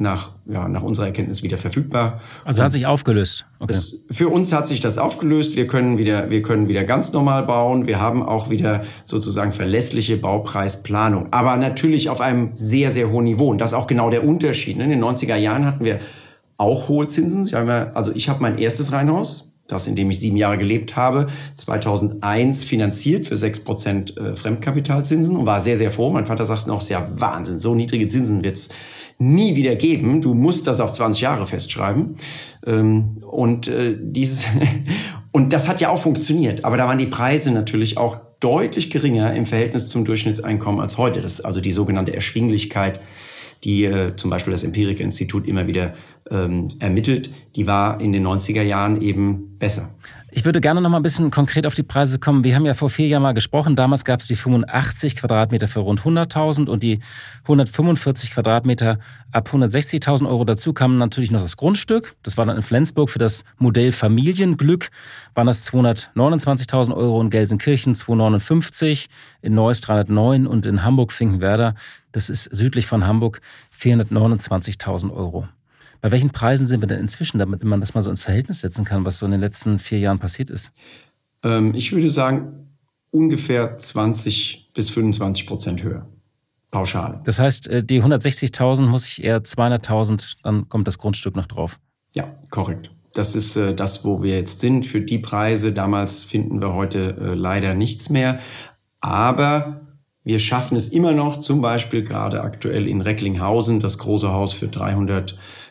A: nach, ja, nach unserer Erkenntnis wieder verfügbar.
C: Also hat sich aufgelöst.
A: Okay. Es, für uns hat sich das aufgelöst. Wir können wieder, wir können wieder ganz normal bauen. Wir haben auch wieder sozusagen verlässliche Baupreisplanung. Aber natürlich auf einem sehr, sehr hohen Niveau. Und das ist auch genau der Unterschied. In den 90er Jahren hatten wir auch hohe Zinsen. Ich habe, also ich habe mein erstes Reihenhaus, das in dem ich sieben Jahre gelebt habe, 2001 finanziert für sechs Prozent äh, Fremdkapitalzinsen und war sehr, sehr froh. Mein Vater sagt noch, ja Wahnsinn, so niedrige Zinsen wird's nie wieder geben. Du musst das auf 20 Jahre festschreiben. Ähm, und äh, dieses (laughs) und das hat ja auch funktioniert. Aber da waren die Preise natürlich auch deutlich geringer im Verhältnis zum Durchschnittseinkommen als heute. Das ist also die sogenannte Erschwinglichkeit, die äh, zum Beispiel das Empiriker-Institut immer wieder ähm, ermittelt, die war in den 90er Jahren eben besser.
C: Ich würde gerne noch mal ein bisschen konkret auf die Preise kommen. Wir haben ja vor vier Jahren mal gesprochen. Damals gab es die 85 Quadratmeter für rund 100.000 und die 145 Quadratmeter ab 160.000 Euro. Dazu kam natürlich noch das Grundstück. Das war dann in Flensburg für das Modell Familienglück. Waren das 229.000 Euro in Gelsenkirchen 259, in Neuss 309 und in Hamburg-Finkenwerder, das ist südlich von Hamburg, 429.000 Euro. Bei welchen Preisen sind wir denn inzwischen, damit man das mal so ins Verhältnis setzen kann, was so in den letzten vier Jahren passiert ist?
A: Ähm, ich würde sagen, ungefähr 20 bis 25 Prozent höher. Pauschal.
C: Das heißt, äh, die 160.000 muss ich eher 200.000, dann kommt das Grundstück noch drauf.
A: Ja, korrekt. Das ist äh, das, wo wir jetzt sind. Für die Preise damals finden wir heute äh, leider nichts mehr. Aber wir schaffen es immer noch, zum Beispiel gerade aktuell in Recklinghausen, das große Haus für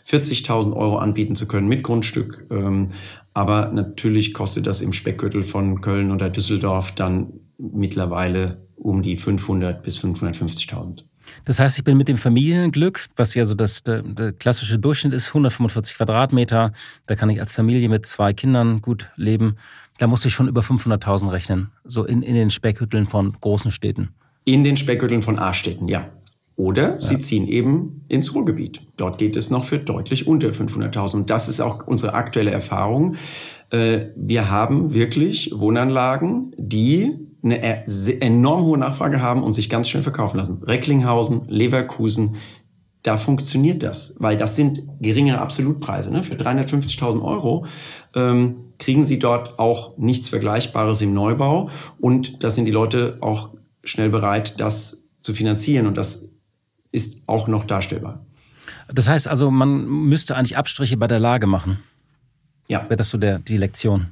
A: 340.000 Euro anbieten zu können mit Grundstück. Ähm, aber natürlich kostet das im Speckgürtel von Köln oder Düsseldorf dann mittlerweile um die 500 bis 550.000.
C: Das heißt, ich bin mit dem Familienglück, was ja so das der, der, klassische Durchschnitt ist, 145 Quadratmeter. Da kann ich als Familie mit zwei Kindern gut leben. Da muss ich schon über 500.000 rechnen, so in, in den Speckhütteln von großen Städten.
A: In den Speckgürteln von Aarstetten, ja. Oder ja. sie ziehen eben ins Ruhrgebiet. Dort geht es noch für deutlich unter 500.000. Und das ist auch unsere aktuelle Erfahrung. Äh, wir haben wirklich Wohnanlagen, die eine enorm hohe Nachfrage haben und sich ganz schnell verkaufen lassen. Recklinghausen, Leverkusen, da funktioniert das, weil das sind geringere Absolutpreise. Ne? Für 350.000 Euro ähm, kriegen Sie dort auch nichts Vergleichbares im Neubau und da sind die Leute auch schnell bereit, das zu finanzieren. Und das ist auch noch darstellbar.
C: Das heißt also, man müsste eigentlich Abstriche bei der Lage machen.
A: Ja.
C: Wäre das so der, die Lektion?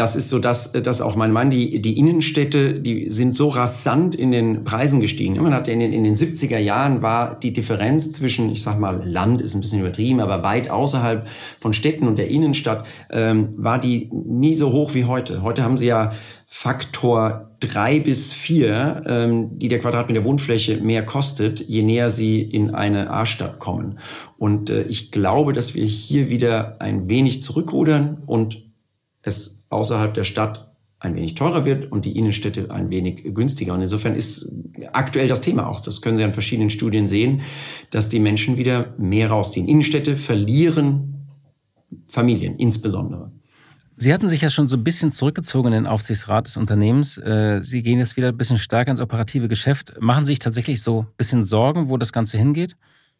A: das ist so das, das auch mein Mann, die, die Innenstädte, die sind so rasant in den Preisen gestiegen. Man hat in den, in den 70er Jahren war die Differenz zwischen, ich sag mal, Land ist ein bisschen übertrieben, aber weit außerhalb von Städten und der Innenstadt, ähm, war die nie so hoch wie heute. Heute haben sie ja Faktor drei bis vier, ähm, die der Quadratmeter Wohnfläche mehr kostet, je näher sie in eine A-Stadt kommen. Und äh, ich glaube, dass wir hier wieder ein wenig zurückrudern und es außerhalb der Stadt ein wenig teurer wird und die Innenstädte ein wenig günstiger. Und insofern ist aktuell das Thema auch, das können Sie an verschiedenen Studien sehen, dass die Menschen wieder mehr rausziehen. Innenstädte verlieren Familien insbesondere.
C: Sie hatten sich ja schon so ein bisschen zurückgezogen in den Aufsichtsrat des Unternehmens. Äh, Sie gehen jetzt wieder ein bisschen stärker ins operative Geschäft. Machen Sie sich tatsächlich so ein bisschen Sorgen, wo das Ganze hingeht?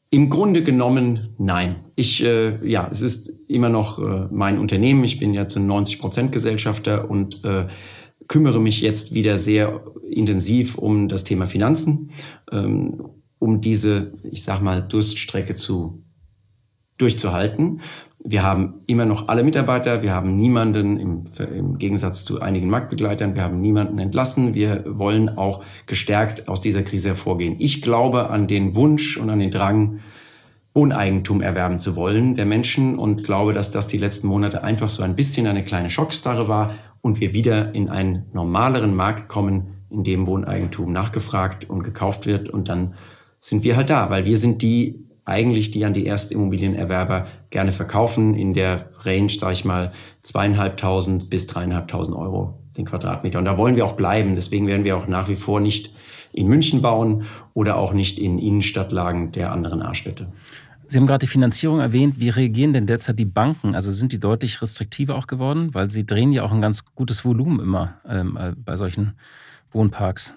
A: Im Grunde genommen nein. Ich, äh, ja, es ist immer noch äh, mein Unternehmen. Ich bin ja zu 90 Prozent Gesellschafter und äh, kümmere mich jetzt wieder sehr intensiv um das Thema Finanzen, ähm, um diese, ich sag mal, Durststrecke zu durchzuhalten. Wir haben immer noch alle Mitarbeiter, wir haben niemanden im, im, Gegensatz zu einigen Marktbegleitern, wir haben niemanden entlassen. Wir wollen auch gestärkt aus dieser Krise hervorgehen. Ich glaube an den Wunsch und an den Drang, Wohneigentum erwerben zu wollen der Menschen und glaube, dass das die letzten Monate einfach so ein bisschen eine kleine Schockstarre war und wir wieder in einen normaleren Markt kommen, in dem Wohneigentum nachgefragt und gekauft wird und dann sind wir halt da, weil wir sind die eigentlich, die an die Erstimmobilienerwerber gerne verkaufen, in der Range, sage ich mal, zweieinhalbtausend bis dreieinhalbtausend Euro den Quadratmeter. Und da wollen wir auch bleiben. Deswegen werden wir auch nach wie vor nicht in München bauen oder auch nicht in Innenstadtlagen der anderen A-Städte.
C: Sie haben gerade die Finanzierung erwähnt. Wie reagieren denn derzeit die Banken? Also sind die deutlich restriktiver auch geworden? Weil sie drehen ja auch ein ganz gutes Volumen immer ähm, äh, bei solchen Wohnparks.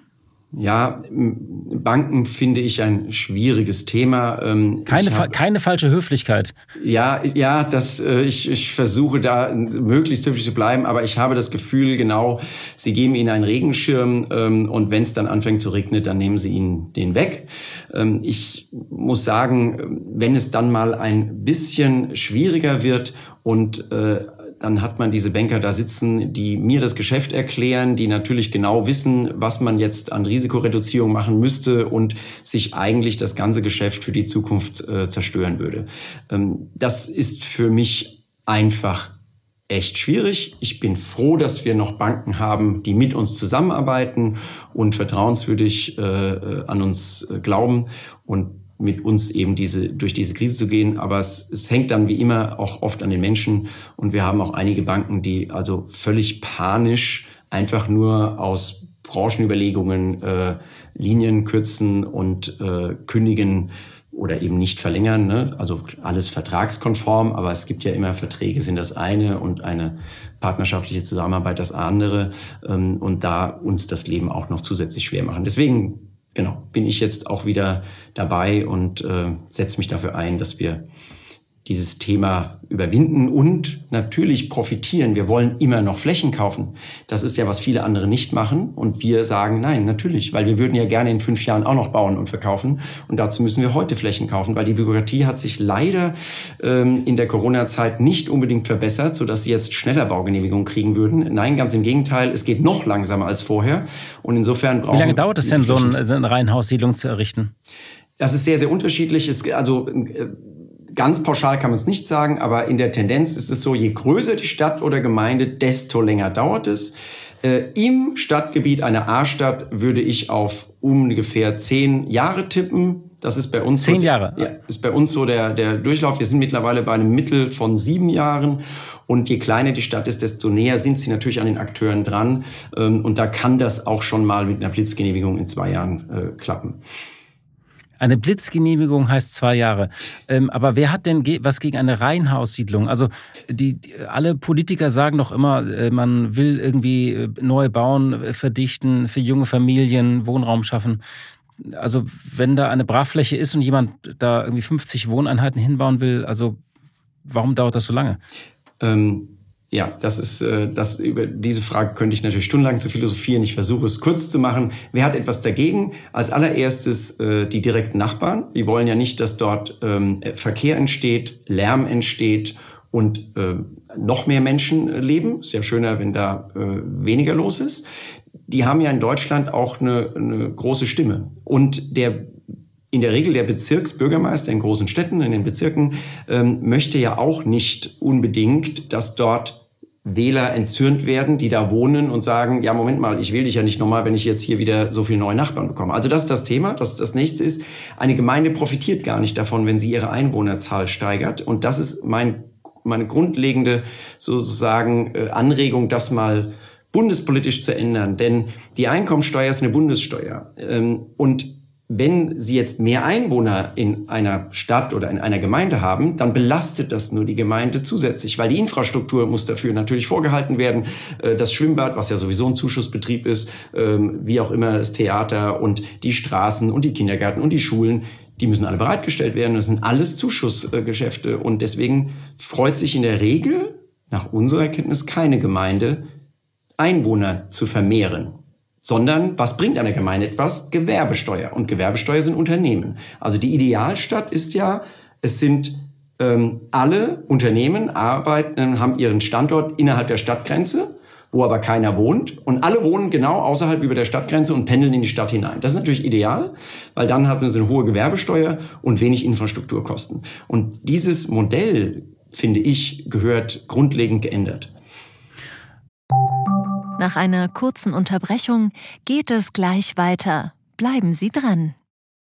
A: Ja, Banken finde ich ein schwieriges Thema.
C: Ähm, keine, hab, keine falsche Höflichkeit.
A: Ja, ja, das, äh, ich, ich versuche da möglichst höflich zu bleiben, aber ich habe das Gefühl, genau, sie geben ihnen einen Regenschirm ähm, und wenn es dann anfängt zu regnen, dann nehmen sie ihnen den weg. Ähm, ich muss sagen, wenn es dann mal ein bisschen schwieriger wird und äh, dann hat man diese Banker da sitzen, die mir das Geschäft erklären, die natürlich genau wissen, was man jetzt an Risikoreduzierung machen müsste und sich eigentlich das ganze Geschäft für die Zukunft äh, zerstören würde. Ähm, das ist für mich einfach echt schwierig. Ich bin froh, dass wir noch Banken haben, die mit uns zusammenarbeiten und vertrauenswürdig äh, äh an uns äh, glauben. Und mit uns eben diese, durch diese Krise zu gehen. Aber es, es hängt dann wie immer auch oft an den Menschen. Und wir haben auch einige Banken, die also völlig panisch einfach nur aus Branchenüberlegungen äh, Linien kürzen und äh, kündigen oder eben nicht verlängern. Ne? Also alles vertragskonform, aber es gibt ja immer Verträge, sind das eine und eine partnerschaftliche Zusammenarbeit das andere ähm, und da uns das Leben auch noch zusätzlich schwer machen. Deswegen genau, bin ich jetzt auch wieder dabei und äh, setze mich dafür ein, dass wir dieses Thema überwinden und natürlich profitieren. Wir wollen immer noch Flächen kaufen. Das ist ja, was viele andere nicht machen. Und wir sagen, nein, natürlich, weil wir würden ja gerne in fünf Jahren auch noch bauen und verkaufen. Und dazu müssen wir heute Flächen kaufen, weil die Bürokratie hat sich leider ähm, in der Corona-Zeit nicht unbedingt verbessert, sodass sie jetzt schneller Baugenehmigungen kriegen würden. Nein, ganz im Gegenteil, es geht noch langsamer als vorher. Und insofern brauchen
C: Wie lange dauert es denn, so eine Reihenhaussiedlung zu errichten?
A: Das ist sehr, sehr unterschiedlich. Es, also äh, Ganz pauschal kann man es nicht sagen, aber in der Tendenz ist es so, je größer die Stadt oder Gemeinde, desto länger dauert es. Äh, Im Stadtgebiet einer A-Stadt würde ich auf ungefähr zehn Jahre tippen. Das ist bei uns
C: zehn so, Jahre.
A: Ja, ist bei uns so der der Durchlauf. Wir sind mittlerweile bei einem Mittel von sieben Jahren und je kleiner die Stadt ist, desto näher sind sie natürlich an den Akteuren dran ähm, und da kann das auch schon mal mit einer Blitzgenehmigung in zwei Jahren äh, klappen.
C: Eine Blitzgenehmigung heißt zwei Jahre. Ähm, aber wer hat denn ge was gegen eine Reihenhaussiedlung? Also die, die, alle Politiker sagen doch immer, äh, man will irgendwie äh, neu bauen, äh, verdichten, für junge Familien Wohnraum schaffen. Also wenn da eine Brachfläche ist und jemand da irgendwie 50 Wohneinheiten hinbauen will, also warum dauert das so lange?
A: Ähm ja, das ist äh, das über diese Frage könnte ich natürlich stundenlang zu philosophieren. Ich versuche es kurz zu machen. Wer hat etwas dagegen? Als allererstes äh, die direkten Nachbarn. Die wollen ja nicht, dass dort ähm, Verkehr entsteht, Lärm entsteht und äh, noch mehr Menschen äh, leben. Sehr schöner, wenn da äh, weniger los ist. Die haben ja in Deutschland auch eine, eine große Stimme. Und der in der Regel der Bezirksbürgermeister in großen Städten, in den Bezirken, ähm, möchte ja auch nicht unbedingt, dass dort Wähler entzürnt werden, die da wohnen und sagen, ja, Moment mal, ich wähle dich ja nicht nochmal, wenn ich jetzt hier wieder so viele neue Nachbarn bekomme. Also das ist das Thema. Das, das nächste ist, eine Gemeinde profitiert gar nicht davon, wenn sie ihre Einwohnerzahl steigert. Und das ist mein, meine grundlegende sozusagen äh, Anregung, das mal bundespolitisch zu ändern. Denn die Einkommensteuer ist eine Bundessteuer. Ähm, und wenn Sie jetzt mehr Einwohner in einer Stadt oder in einer Gemeinde haben, dann belastet das nur die Gemeinde zusätzlich, weil die Infrastruktur muss dafür natürlich vorgehalten werden. Äh, das Schwimmbad, was ja sowieso ein Zuschussbetrieb ist, ähm, wie auch immer das Theater und die Straßen und die Kindergärten und die Schulen, die müssen alle bereitgestellt werden. Das sind alles Zuschussgeschäfte und deswegen freut sich in der Regel nach unserer Kenntnis keine Gemeinde, Einwohner zu vermehren sondern was bringt einer Gemeinde etwas? Gewerbesteuer. Und Gewerbesteuer sind Unternehmen. Also die Idealstadt ist ja, es sind ähm, alle Unternehmen arbeiten, haben ihren Standort innerhalb der Stadtgrenze, wo aber keiner wohnt. Und alle wohnen genau außerhalb über der Stadtgrenze und pendeln in die Stadt hinein. Das ist natürlich ideal, weil dann hat man so eine hohe Gewerbesteuer und wenig Infrastrukturkosten. Und dieses Modell, finde ich, gehört grundlegend geändert.
B: Nach einer kurzen Unterbrechung geht es gleich weiter. Bleiben Sie dran.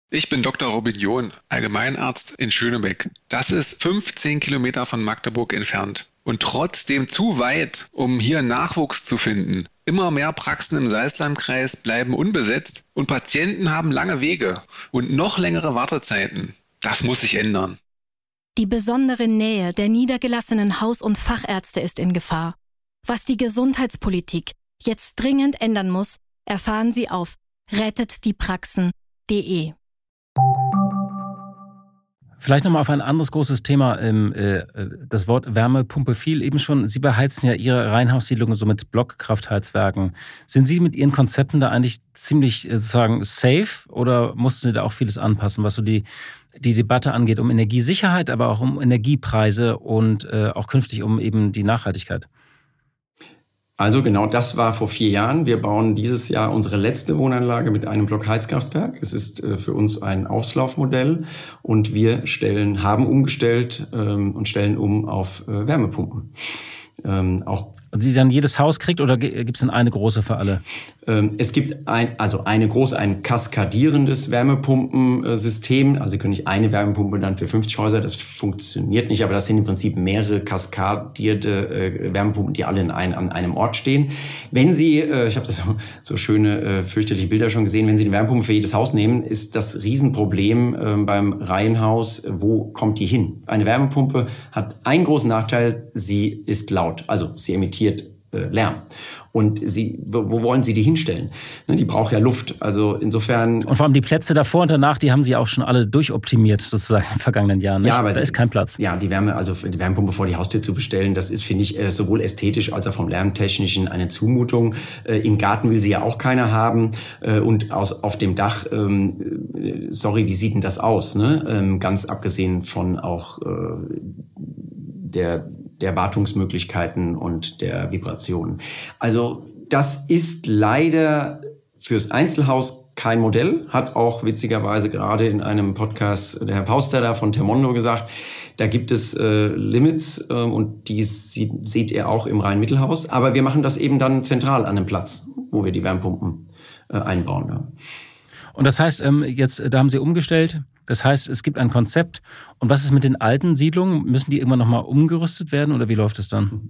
D: Ich bin Dr. Robin John, Allgemeinarzt in Schönebeck. Das ist 15 Kilometer von Magdeburg entfernt und trotzdem zu weit, um hier Nachwuchs zu finden. Immer mehr Praxen im Salzlandkreis bleiben unbesetzt und Patienten haben lange Wege und noch längere Wartezeiten. Das muss sich ändern.
E: Die besondere Nähe der niedergelassenen Haus- und Fachärzte ist in Gefahr. Was die Gesundheitspolitik jetzt dringend ändern muss, erfahren Sie auf rettetdiepraxen.de.
C: Vielleicht nochmal auf ein anderes großes Thema. Ähm, äh, das Wort Wärmepumpe fiel eben schon. Sie beheizen ja Ihre Reihenhaussiedlungen so mit Blockkraftheizwerken. Sind Sie mit Ihren Konzepten da eigentlich ziemlich äh, sozusagen safe oder mussten Sie da auch vieles anpassen, was so die, die Debatte angeht, um Energiesicherheit, aber auch um Energiepreise und äh, auch künftig um eben die Nachhaltigkeit?
A: Also genau das war vor vier Jahren. Wir bauen dieses Jahr unsere letzte Wohnanlage mit einem Blockheizkraftwerk. Es ist äh, für uns ein Auslaufmodell und wir stellen, haben umgestellt ähm, und stellen um auf äh, Wärmepumpen.
C: Ähm, auch die dann jedes Haus kriegt oder gibt es denn eine große für alle?
A: Ähm, es gibt ein, also eine große, ein kaskadierendes Wärmepumpensystem. Also Sie können nicht eine Wärmepumpe dann für 50 Häuser, das funktioniert nicht, aber das sind im Prinzip mehrere kaskadierte äh, Wärmepumpen, die alle in ein, an einem Ort stehen. Wenn Sie, äh, ich habe das (laughs) so, so schöne, äh, fürchterliche Bilder schon gesehen, wenn Sie eine Wärmepumpe für jedes Haus nehmen, ist das Riesenproblem äh, beim Reihenhaus, wo kommt die hin? Eine Wärmepumpe hat einen großen Nachteil, sie ist laut, also sie emittiert Lärm. Und sie, wo wollen Sie die hinstellen? Ne, die braucht ja Luft. Also insofern.
C: Und vor allem die Plätze davor und danach, die haben Sie auch schon alle durchoptimiert, sozusagen in den vergangenen Jahren. Nicht? Ja, aber da ist kein Platz.
A: Ja, die Wärme, also die Wärmepumpe vor die Haustür zu bestellen, das ist, finde ich, äh, sowohl ästhetisch als auch vom Lärmtechnischen eine Zumutung. Äh, Im Garten will sie ja auch keiner haben. Und aus, auf dem Dach, ähm, sorry, wie sieht denn das aus? Ne? Ähm, ganz abgesehen von auch der der Wartungsmöglichkeiten und der Vibration. Also das ist leider fürs Einzelhaus kein Modell, hat auch witzigerweise gerade in einem Podcast der Herr Pauster von Termondo gesagt, da gibt es äh, Limits äh, und die sieht, sieht er auch im Rhein-Mittelhaus. Aber wir machen das eben dann zentral an einem Platz, wo wir die Wärmpumpen äh, einbauen. Ja.
C: Und das heißt, ähm, jetzt, da haben Sie umgestellt. Das heißt, es gibt ein Konzept. Und was ist mit den alten Siedlungen? Müssen die irgendwann nochmal umgerüstet werden oder wie läuft es dann?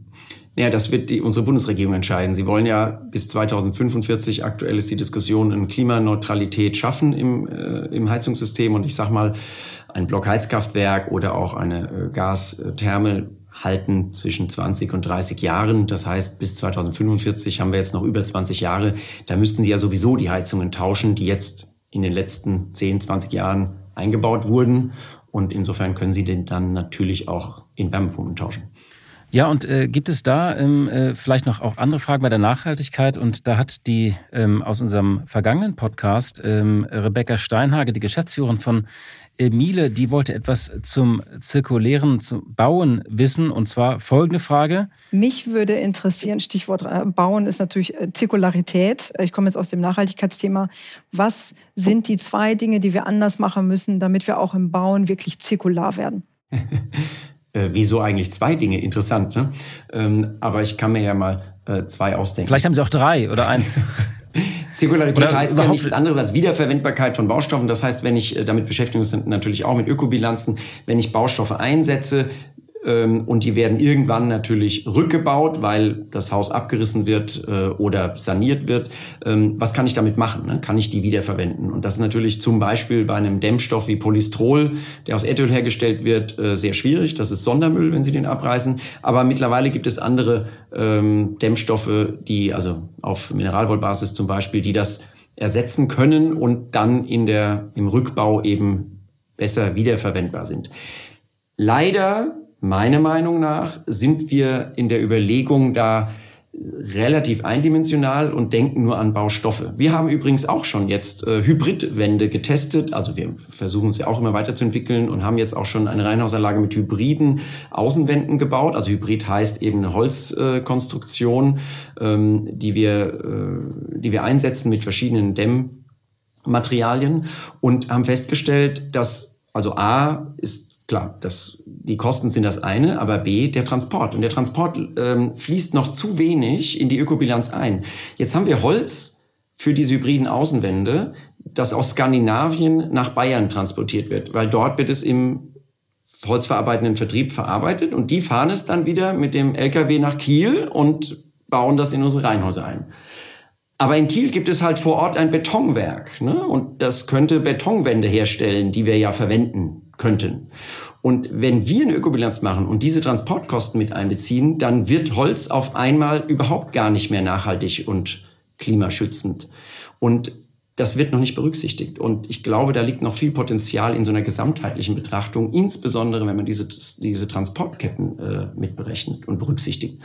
A: Ja, das wird die, unsere Bundesregierung entscheiden. Sie wollen ja bis 2045, aktuell ist die Diskussion, eine Klimaneutralität schaffen im, äh, im Heizungssystem. Und ich sag mal, ein Blockheizkraftwerk oder auch eine äh, Gastherme halten zwischen 20 und 30 Jahren. Das heißt, bis 2045 haben wir jetzt noch über 20 Jahre. Da müssten Sie ja sowieso die Heizungen tauschen, die jetzt in den letzten 10, 20 Jahren eingebaut wurden. Und insofern können Sie den dann natürlich auch in Wärmepumpen tauschen.
C: Ja, und äh, gibt es da ähm, äh, vielleicht noch auch andere Fragen bei der Nachhaltigkeit? Und da hat die ähm, aus unserem vergangenen Podcast ähm, Rebecca Steinhage, die Geschäftsführerin von Emile, die wollte etwas zum zirkulären Bauen wissen. Und zwar folgende Frage.
F: Mich würde interessieren, Stichwort äh, Bauen ist natürlich äh, Zirkularität. Ich komme jetzt aus dem Nachhaltigkeitsthema. Was sind die zwei Dinge, die wir anders machen müssen, damit wir auch im Bauen wirklich zirkular werden? (laughs)
A: äh, wieso eigentlich zwei Dinge? Interessant, ne? Ähm, aber ich kann mir ja mal äh, zwei ausdenken.
C: Vielleicht haben Sie auch drei oder eins. (laughs)
A: Zirkularität oder heißt ja nichts anderes als Wiederverwendbarkeit von Baustoffen. Das heißt, wenn ich, äh, damit beschäftigen uns natürlich auch mit Ökobilanzen, wenn ich Baustoffe einsetze, und die werden irgendwann natürlich rückgebaut, weil das Haus abgerissen wird äh, oder saniert wird. Ähm, was kann ich damit machen? Ne? Kann ich die wiederverwenden? Und das ist natürlich zum Beispiel bei einem Dämmstoff wie Polystrol, der aus Erdöl hergestellt wird, äh, sehr schwierig. Das ist Sondermüll, wenn Sie den abreißen. Aber mittlerweile gibt es andere ähm, Dämmstoffe, die also auf Mineralwollbasis zum Beispiel, die das ersetzen können und dann in der, im Rückbau eben besser wiederverwendbar sind. Leider Meiner Meinung nach sind wir in der Überlegung da relativ eindimensional und denken nur an Baustoffe. Wir haben übrigens auch schon jetzt äh, Hybridwände getestet. Also wir versuchen es ja auch immer weiterzuentwickeln und haben jetzt auch schon eine Reihenhausanlage mit hybriden Außenwänden gebaut. Also Hybrid heißt eben eine Holzkonstruktion, äh, ähm, die wir, äh, die wir einsetzen mit verschiedenen Dämmmaterialien und haben festgestellt, dass also A ist Klar, das, die Kosten sind das eine, aber B, der Transport. Und der Transport ähm, fließt noch zu wenig in die Ökobilanz ein. Jetzt haben wir Holz für diese hybriden Außenwände, das aus Skandinavien nach Bayern transportiert wird, weil dort wird es im holzverarbeitenden Vertrieb verarbeitet und die fahren es dann wieder mit dem LKW nach Kiel und bauen das in unsere Reihenhäuser ein. Aber in Kiel gibt es halt vor Ort ein Betonwerk ne? und das könnte Betonwände herstellen, die wir ja verwenden könnten. Und wenn wir eine Ökobilanz machen und diese Transportkosten mit einbeziehen, dann wird Holz auf einmal überhaupt gar nicht mehr nachhaltig und klimaschützend. Und das wird noch nicht berücksichtigt. Und ich glaube, da liegt noch viel Potenzial in so einer gesamtheitlichen Betrachtung, insbesondere wenn man diese, diese Transportketten äh, mitberechnet und berücksichtigt.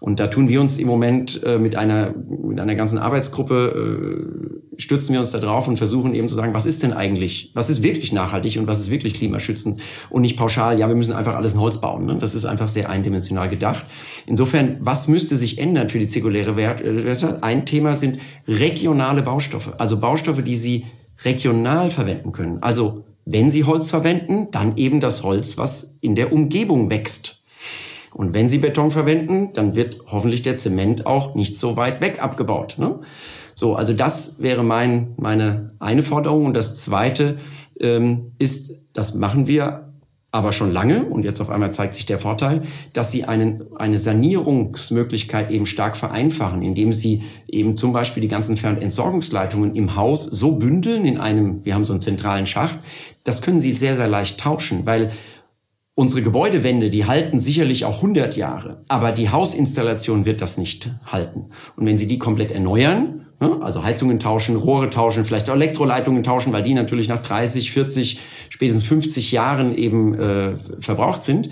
A: Und da tun wir uns im Moment äh, mit, einer, mit einer ganzen Arbeitsgruppe, äh, stürzen wir uns da drauf und versuchen eben zu sagen, was ist denn eigentlich, was ist wirklich nachhaltig und was ist wirklich klimaschützend und nicht pauschal, ja, wir müssen einfach alles in Holz bauen. Ne? Das ist einfach sehr eindimensional gedacht. Insofern, was müsste sich ändern für die zirkuläre Werte? Ein Thema sind regionale Baustoffe, also Baustoffe, die Sie regional verwenden können. Also wenn Sie Holz verwenden, dann eben das Holz, was in der Umgebung wächst. Und wenn Sie Beton verwenden, dann wird hoffentlich der Zement auch nicht so weit weg abgebaut. Ne? So, also das wäre mein, meine eine Forderung. Und das zweite ähm, ist, das machen wir aber schon lange, und jetzt auf einmal zeigt sich der Vorteil, dass sie einen, eine Sanierungsmöglichkeit eben stark vereinfachen, indem sie eben zum Beispiel die ganzen Entsorgungsleitungen im Haus so bündeln in einem, wir haben so einen zentralen Schacht, das können sie sehr, sehr leicht tauschen, weil Unsere Gebäudewände, die halten sicherlich auch 100 Jahre, aber die Hausinstallation wird das nicht halten. Und wenn Sie die komplett erneuern, ne, also Heizungen tauschen, Rohre tauschen, vielleicht auch Elektroleitungen tauschen, weil die natürlich nach 30, 40, spätestens 50 Jahren eben äh, verbraucht sind,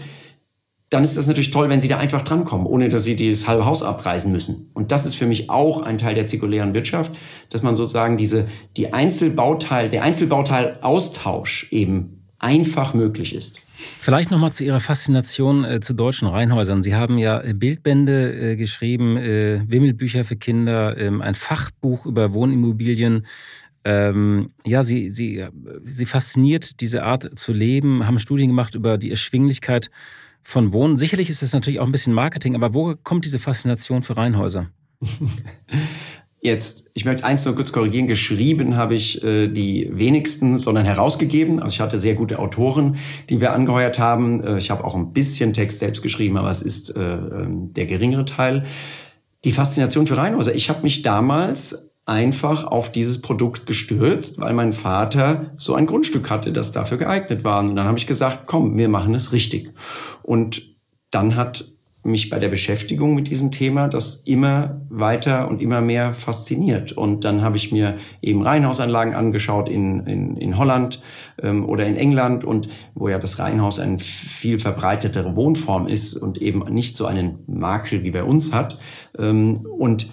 A: dann ist das natürlich toll, wenn Sie da einfach drankommen, ohne dass Sie das halbe Haus abreißen müssen. Und das ist für mich auch ein Teil der zirkulären Wirtschaft, dass man sozusagen diese, die Einzelbauteil, der Einzelbauteil-Austausch eben einfach möglich ist.
C: Vielleicht nochmal zu Ihrer Faszination äh, zu deutschen Reihenhäusern. Sie haben ja äh, Bildbände äh, geschrieben, äh, Wimmelbücher für Kinder, ähm, ein Fachbuch über Wohnimmobilien. Ähm, ja, Sie, Sie, Sie fasziniert diese Art zu leben, haben Studien gemacht über die Erschwinglichkeit von Wohnen. Sicherlich ist das natürlich auch ein bisschen Marketing, aber wo kommt diese Faszination für Reihenhäuser? (laughs)
A: Jetzt, ich möchte eins nur kurz korrigieren, geschrieben habe ich äh, die wenigsten, sondern herausgegeben. Also ich hatte sehr gute Autoren, die wir angeheuert haben. Äh, ich habe auch ein bisschen Text selbst geschrieben, aber es ist äh, ähm, der geringere Teil. Die Faszination für Reihenhäuser. Ich habe mich damals einfach auf dieses Produkt gestürzt, weil mein Vater so ein Grundstück hatte, das dafür geeignet war. Und dann habe ich gesagt, komm, wir machen es richtig. Und dann hat mich bei der Beschäftigung mit diesem Thema das immer weiter und immer mehr fasziniert. Und dann habe ich mir eben Reihenhausanlagen angeschaut in, in, in Holland ähm, oder in England und wo ja das Reihenhaus eine viel verbreitetere Wohnform ist und eben nicht so einen Makel wie bei uns hat. Ähm, und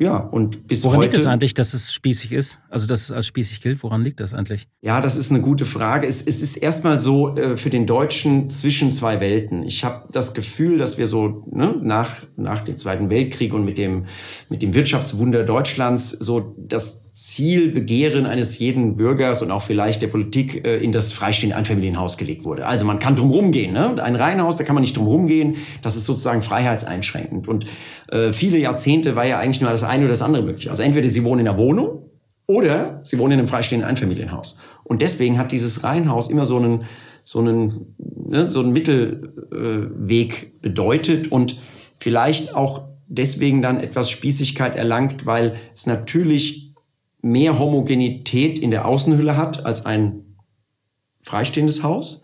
A: ja, und bis
C: Woran
A: heute.
C: liegt es eigentlich, dass es spießig ist? Also, dass es als spießig gilt? Woran liegt das eigentlich?
A: Ja, das ist eine gute Frage. Es, es ist erstmal so äh, für den Deutschen zwischen zwei Welten. Ich habe das Gefühl, dass wir so ne, nach, nach dem Zweiten Weltkrieg und mit dem, mit dem Wirtschaftswunder Deutschlands so das Zielbegehren eines jeden Bürgers und auch vielleicht der Politik äh, in das freistehende Einfamilienhaus gelegt wurde. Also man kann drumherum gehen. Ne? Ein Reihenhaus, da kann man nicht drumherum gehen. Das ist sozusagen freiheitseinschränkend. Und äh, viele Jahrzehnte war ja eigentlich nur das eine oder das andere möglich. Also entweder sie wohnen in der Wohnung oder sie wohnen in einem freistehenden Einfamilienhaus. Und deswegen hat dieses Reihenhaus immer so einen, so einen, ne, so einen Mittelweg äh, bedeutet und vielleicht auch deswegen dann etwas Spießigkeit erlangt, weil es natürlich mehr Homogenität in der Außenhülle hat als ein freistehendes Haus.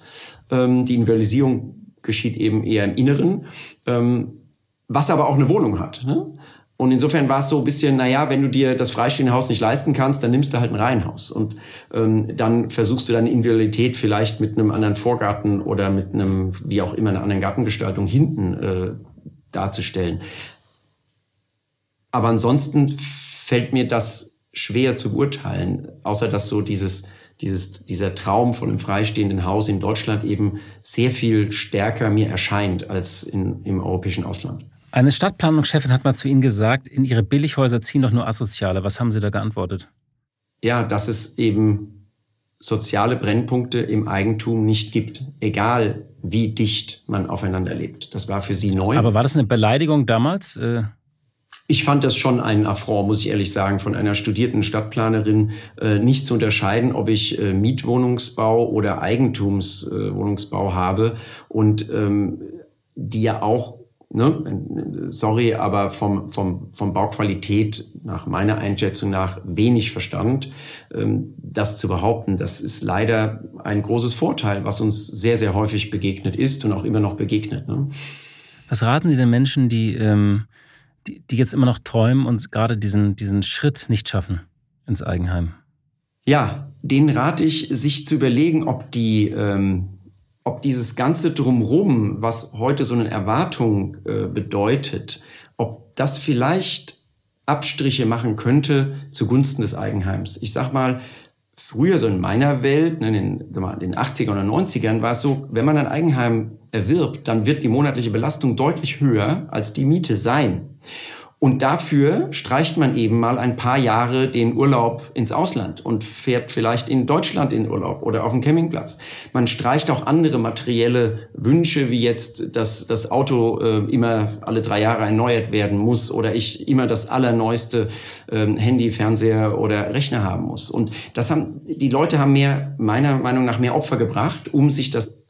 A: Ähm, die Individualisierung geschieht eben eher im Inneren, ähm, was aber auch eine Wohnung hat. Ne? Und insofern war es so ein bisschen, naja, wenn du dir das freistehende Haus nicht leisten kannst, dann nimmst du halt ein Reihenhaus. Und ähm, dann versuchst du deine Individualität vielleicht mit einem anderen Vorgarten oder mit einem, wie auch immer, einer anderen Gartengestaltung hinten äh, darzustellen. Aber ansonsten fällt mir das schwer zu beurteilen, außer dass so dieses, dieses, dieser Traum von einem freistehenden Haus in Deutschland eben sehr viel stärker mir erscheint als in, im europäischen Ausland.
C: Eine Stadtplanungschefin hat mal zu Ihnen gesagt, in Ihre Billighäuser ziehen doch nur Asoziale. Was haben Sie da geantwortet?
A: Ja, dass es eben soziale Brennpunkte im Eigentum nicht gibt, egal wie dicht man aufeinander lebt. Das war für Sie neu.
C: Aber war das eine Beleidigung damals?
A: Ich fand das schon ein Affront, muss ich ehrlich sagen, von einer studierten Stadtplanerin äh, nicht zu unterscheiden, ob ich äh, Mietwohnungsbau oder Eigentumswohnungsbau äh, habe und ähm, die ja auch Ne, sorry, aber vom, vom, vom Bauqualität nach meiner Einschätzung nach wenig Verstand. Ähm, das zu behaupten, das ist leider ein großes Vorteil, was uns sehr, sehr häufig begegnet ist und auch immer noch begegnet. Ne?
C: Was raten Sie den Menschen, die ähm, die, die jetzt immer noch träumen und gerade diesen, diesen Schritt nicht schaffen ins Eigenheim?
A: Ja, denen rate ich, sich zu überlegen, ob die, ähm, ob dieses ganze Drumrum, was heute so eine Erwartung äh, bedeutet, ob das vielleicht Abstriche machen könnte zugunsten des Eigenheims. Ich sag mal, früher so in meiner Welt, ne, in den, in den 80er oder 90ern, war es so, wenn man ein Eigenheim erwirbt, dann wird die monatliche Belastung deutlich höher als die Miete sein. Und dafür streicht man eben mal ein paar Jahre den Urlaub ins Ausland und fährt vielleicht in Deutschland in Urlaub oder auf dem Campingplatz. Man streicht auch andere materielle Wünsche, wie jetzt, dass das Auto äh, immer alle drei Jahre erneuert werden muss oder ich immer das allerneueste äh, Handy, Fernseher oder Rechner haben muss. Und das haben, die Leute haben mehr, meiner Meinung nach, mehr Opfer gebracht, um sich das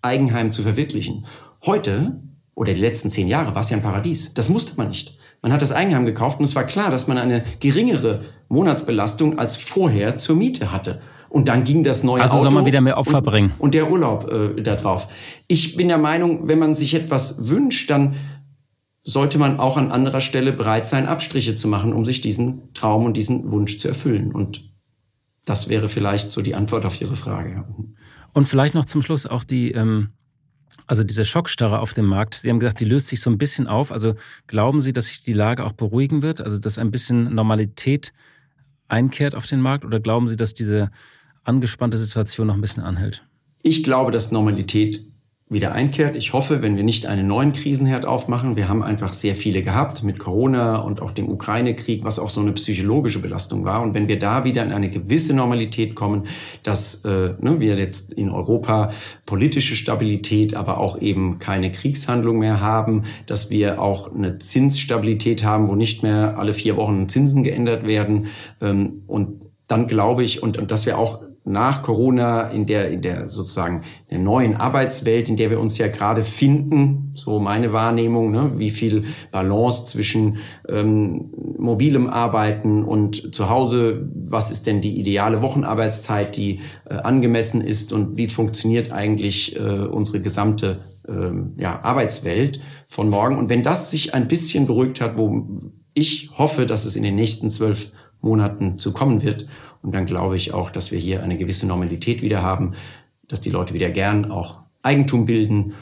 A: Eigenheim zu verwirklichen. Heute oder die letzten zehn Jahre war es ja ein Paradies. Das musste man nicht. Man hat das Eigenheim gekauft und es war klar, dass man eine geringere Monatsbelastung als vorher zur Miete hatte. Und dann ging das neue
C: also
A: Auto.
C: Also soll man wieder mehr Opfer
A: und,
C: bringen.
A: Und der Urlaub äh, da drauf. Ich bin der Meinung, wenn man sich etwas wünscht, dann sollte man auch an anderer Stelle bereit sein, Abstriche zu machen, um sich diesen Traum und diesen Wunsch zu erfüllen. Und das wäre vielleicht so die Antwort auf Ihre Frage.
C: Und vielleicht noch zum Schluss auch die, ähm, also diese Schockstarre auf dem Markt, Sie haben gesagt, die löst sich so ein bisschen auf. Also glauben Sie, dass sich die Lage auch beruhigen wird? Also dass ein bisschen Normalität einkehrt auf den Markt? Oder glauben Sie, dass diese angespannte Situation noch ein bisschen anhält?
A: Ich glaube, dass Normalität wieder einkehrt. Ich hoffe, wenn wir nicht einen neuen Krisenherd aufmachen, wir haben einfach sehr viele gehabt mit Corona und auch dem Ukraine-Krieg, was auch so eine psychologische Belastung war. Und wenn wir da wieder in eine gewisse Normalität kommen, dass äh, ne, wir jetzt in Europa politische Stabilität, aber auch eben keine Kriegshandlung mehr haben, dass wir auch eine Zinsstabilität haben, wo nicht mehr alle vier Wochen Zinsen geändert werden ähm, und dann glaube ich, und, und dass wir auch nach Corona in der, in der sozusagen der neuen Arbeitswelt, in der wir uns ja gerade finden, so meine Wahrnehmung, ne, wie viel Balance zwischen ähm, mobilem Arbeiten und zu Hause, was ist denn die ideale Wochenarbeitszeit, die äh, angemessen ist und wie funktioniert eigentlich äh, unsere gesamte ähm, ja, Arbeitswelt von morgen. Und wenn das sich ein bisschen beruhigt hat, wo ich hoffe, dass es in den nächsten zwölf Monaten zu kommen wird, und dann glaube ich auch, dass wir hier eine gewisse Normalität wieder haben, dass die Leute wieder gern auch Eigentum bilden,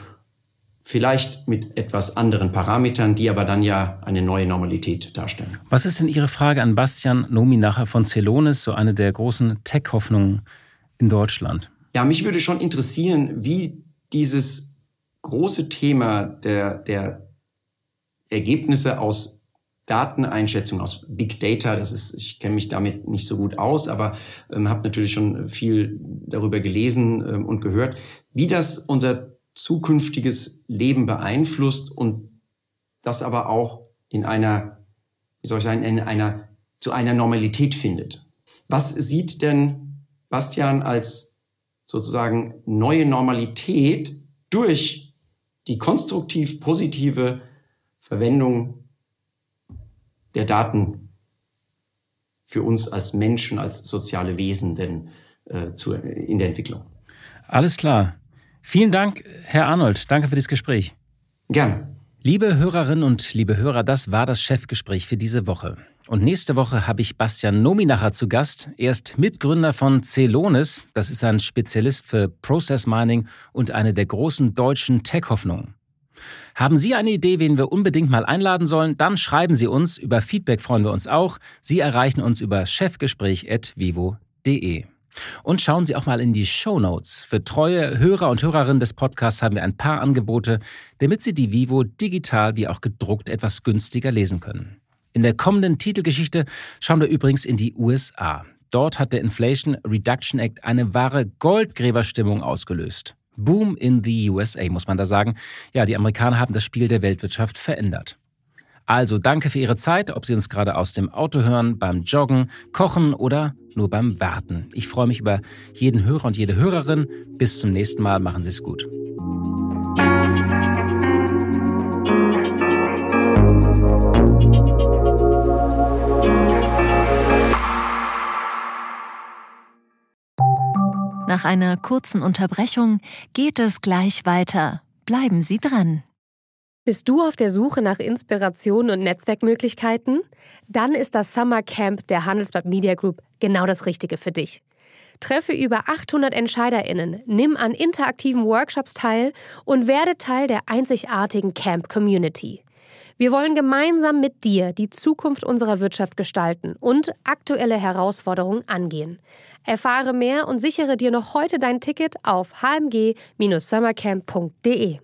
A: vielleicht mit etwas anderen Parametern, die aber dann ja eine neue Normalität darstellen.
C: Was ist denn Ihre Frage an Bastian Nominacher von Celonis, so eine der großen Tech-Hoffnungen in Deutschland?
A: Ja, mich würde schon interessieren, wie dieses große Thema der, der Ergebnisse aus Dateneinschätzung aus Big Data, das ist, ich kenne mich damit nicht so gut aus, aber ähm, habe natürlich schon viel darüber gelesen ähm, und gehört, wie das unser zukünftiges Leben beeinflusst und das aber auch in einer, wie soll ich sagen, in einer, zu einer Normalität findet. Was sieht denn Bastian als sozusagen neue Normalität durch die konstruktiv positive Verwendung der Daten für uns als Menschen, als soziale Wesen denn äh, zu, in der Entwicklung.
C: Alles klar. Vielen Dank, Herr Arnold. Danke für das Gespräch.
A: Gerne.
C: Liebe Hörerinnen und liebe Hörer, das war das Chefgespräch für diese Woche. Und nächste Woche habe ich Bastian Nominacher zu Gast. Er ist Mitgründer von Celonis. Das ist ein Spezialist für Process Mining und eine der großen deutschen Tech-Hoffnungen. Haben Sie eine Idee, wen wir unbedingt mal einladen sollen? Dann schreiben Sie uns. Über Feedback freuen wir uns auch. Sie erreichen uns über chefgespräch.vivo.de. Und schauen Sie auch mal in die Show Notes. Für treue Hörer und Hörerinnen des Podcasts haben wir ein paar Angebote, damit Sie die Vivo digital wie auch gedruckt etwas günstiger lesen können. In der kommenden Titelgeschichte schauen wir übrigens in die USA. Dort hat der Inflation Reduction Act eine wahre Goldgräberstimmung ausgelöst. Boom in the USA, muss man da sagen. Ja, die Amerikaner haben das Spiel der Weltwirtschaft verändert. Also danke für Ihre Zeit, ob Sie uns gerade aus dem Auto hören, beim Joggen, Kochen oder nur beim Warten. Ich freue mich über jeden Hörer und jede Hörerin. Bis zum nächsten Mal, machen Sie es gut.
B: Nach einer kurzen Unterbrechung geht es gleich weiter. Bleiben Sie dran.
G: Bist du auf der Suche nach Inspiration und Netzwerkmöglichkeiten? Dann ist das Summer Camp der Handelsblatt Media Group genau das Richtige für dich. Treffe über 800 EntscheiderInnen, nimm an interaktiven Workshops teil und werde Teil der einzigartigen Camp Community. Wir wollen gemeinsam mit dir die Zukunft unserer Wirtschaft gestalten und aktuelle Herausforderungen angehen. Erfahre mehr und sichere dir noch heute dein Ticket auf hmg-summercamp.de.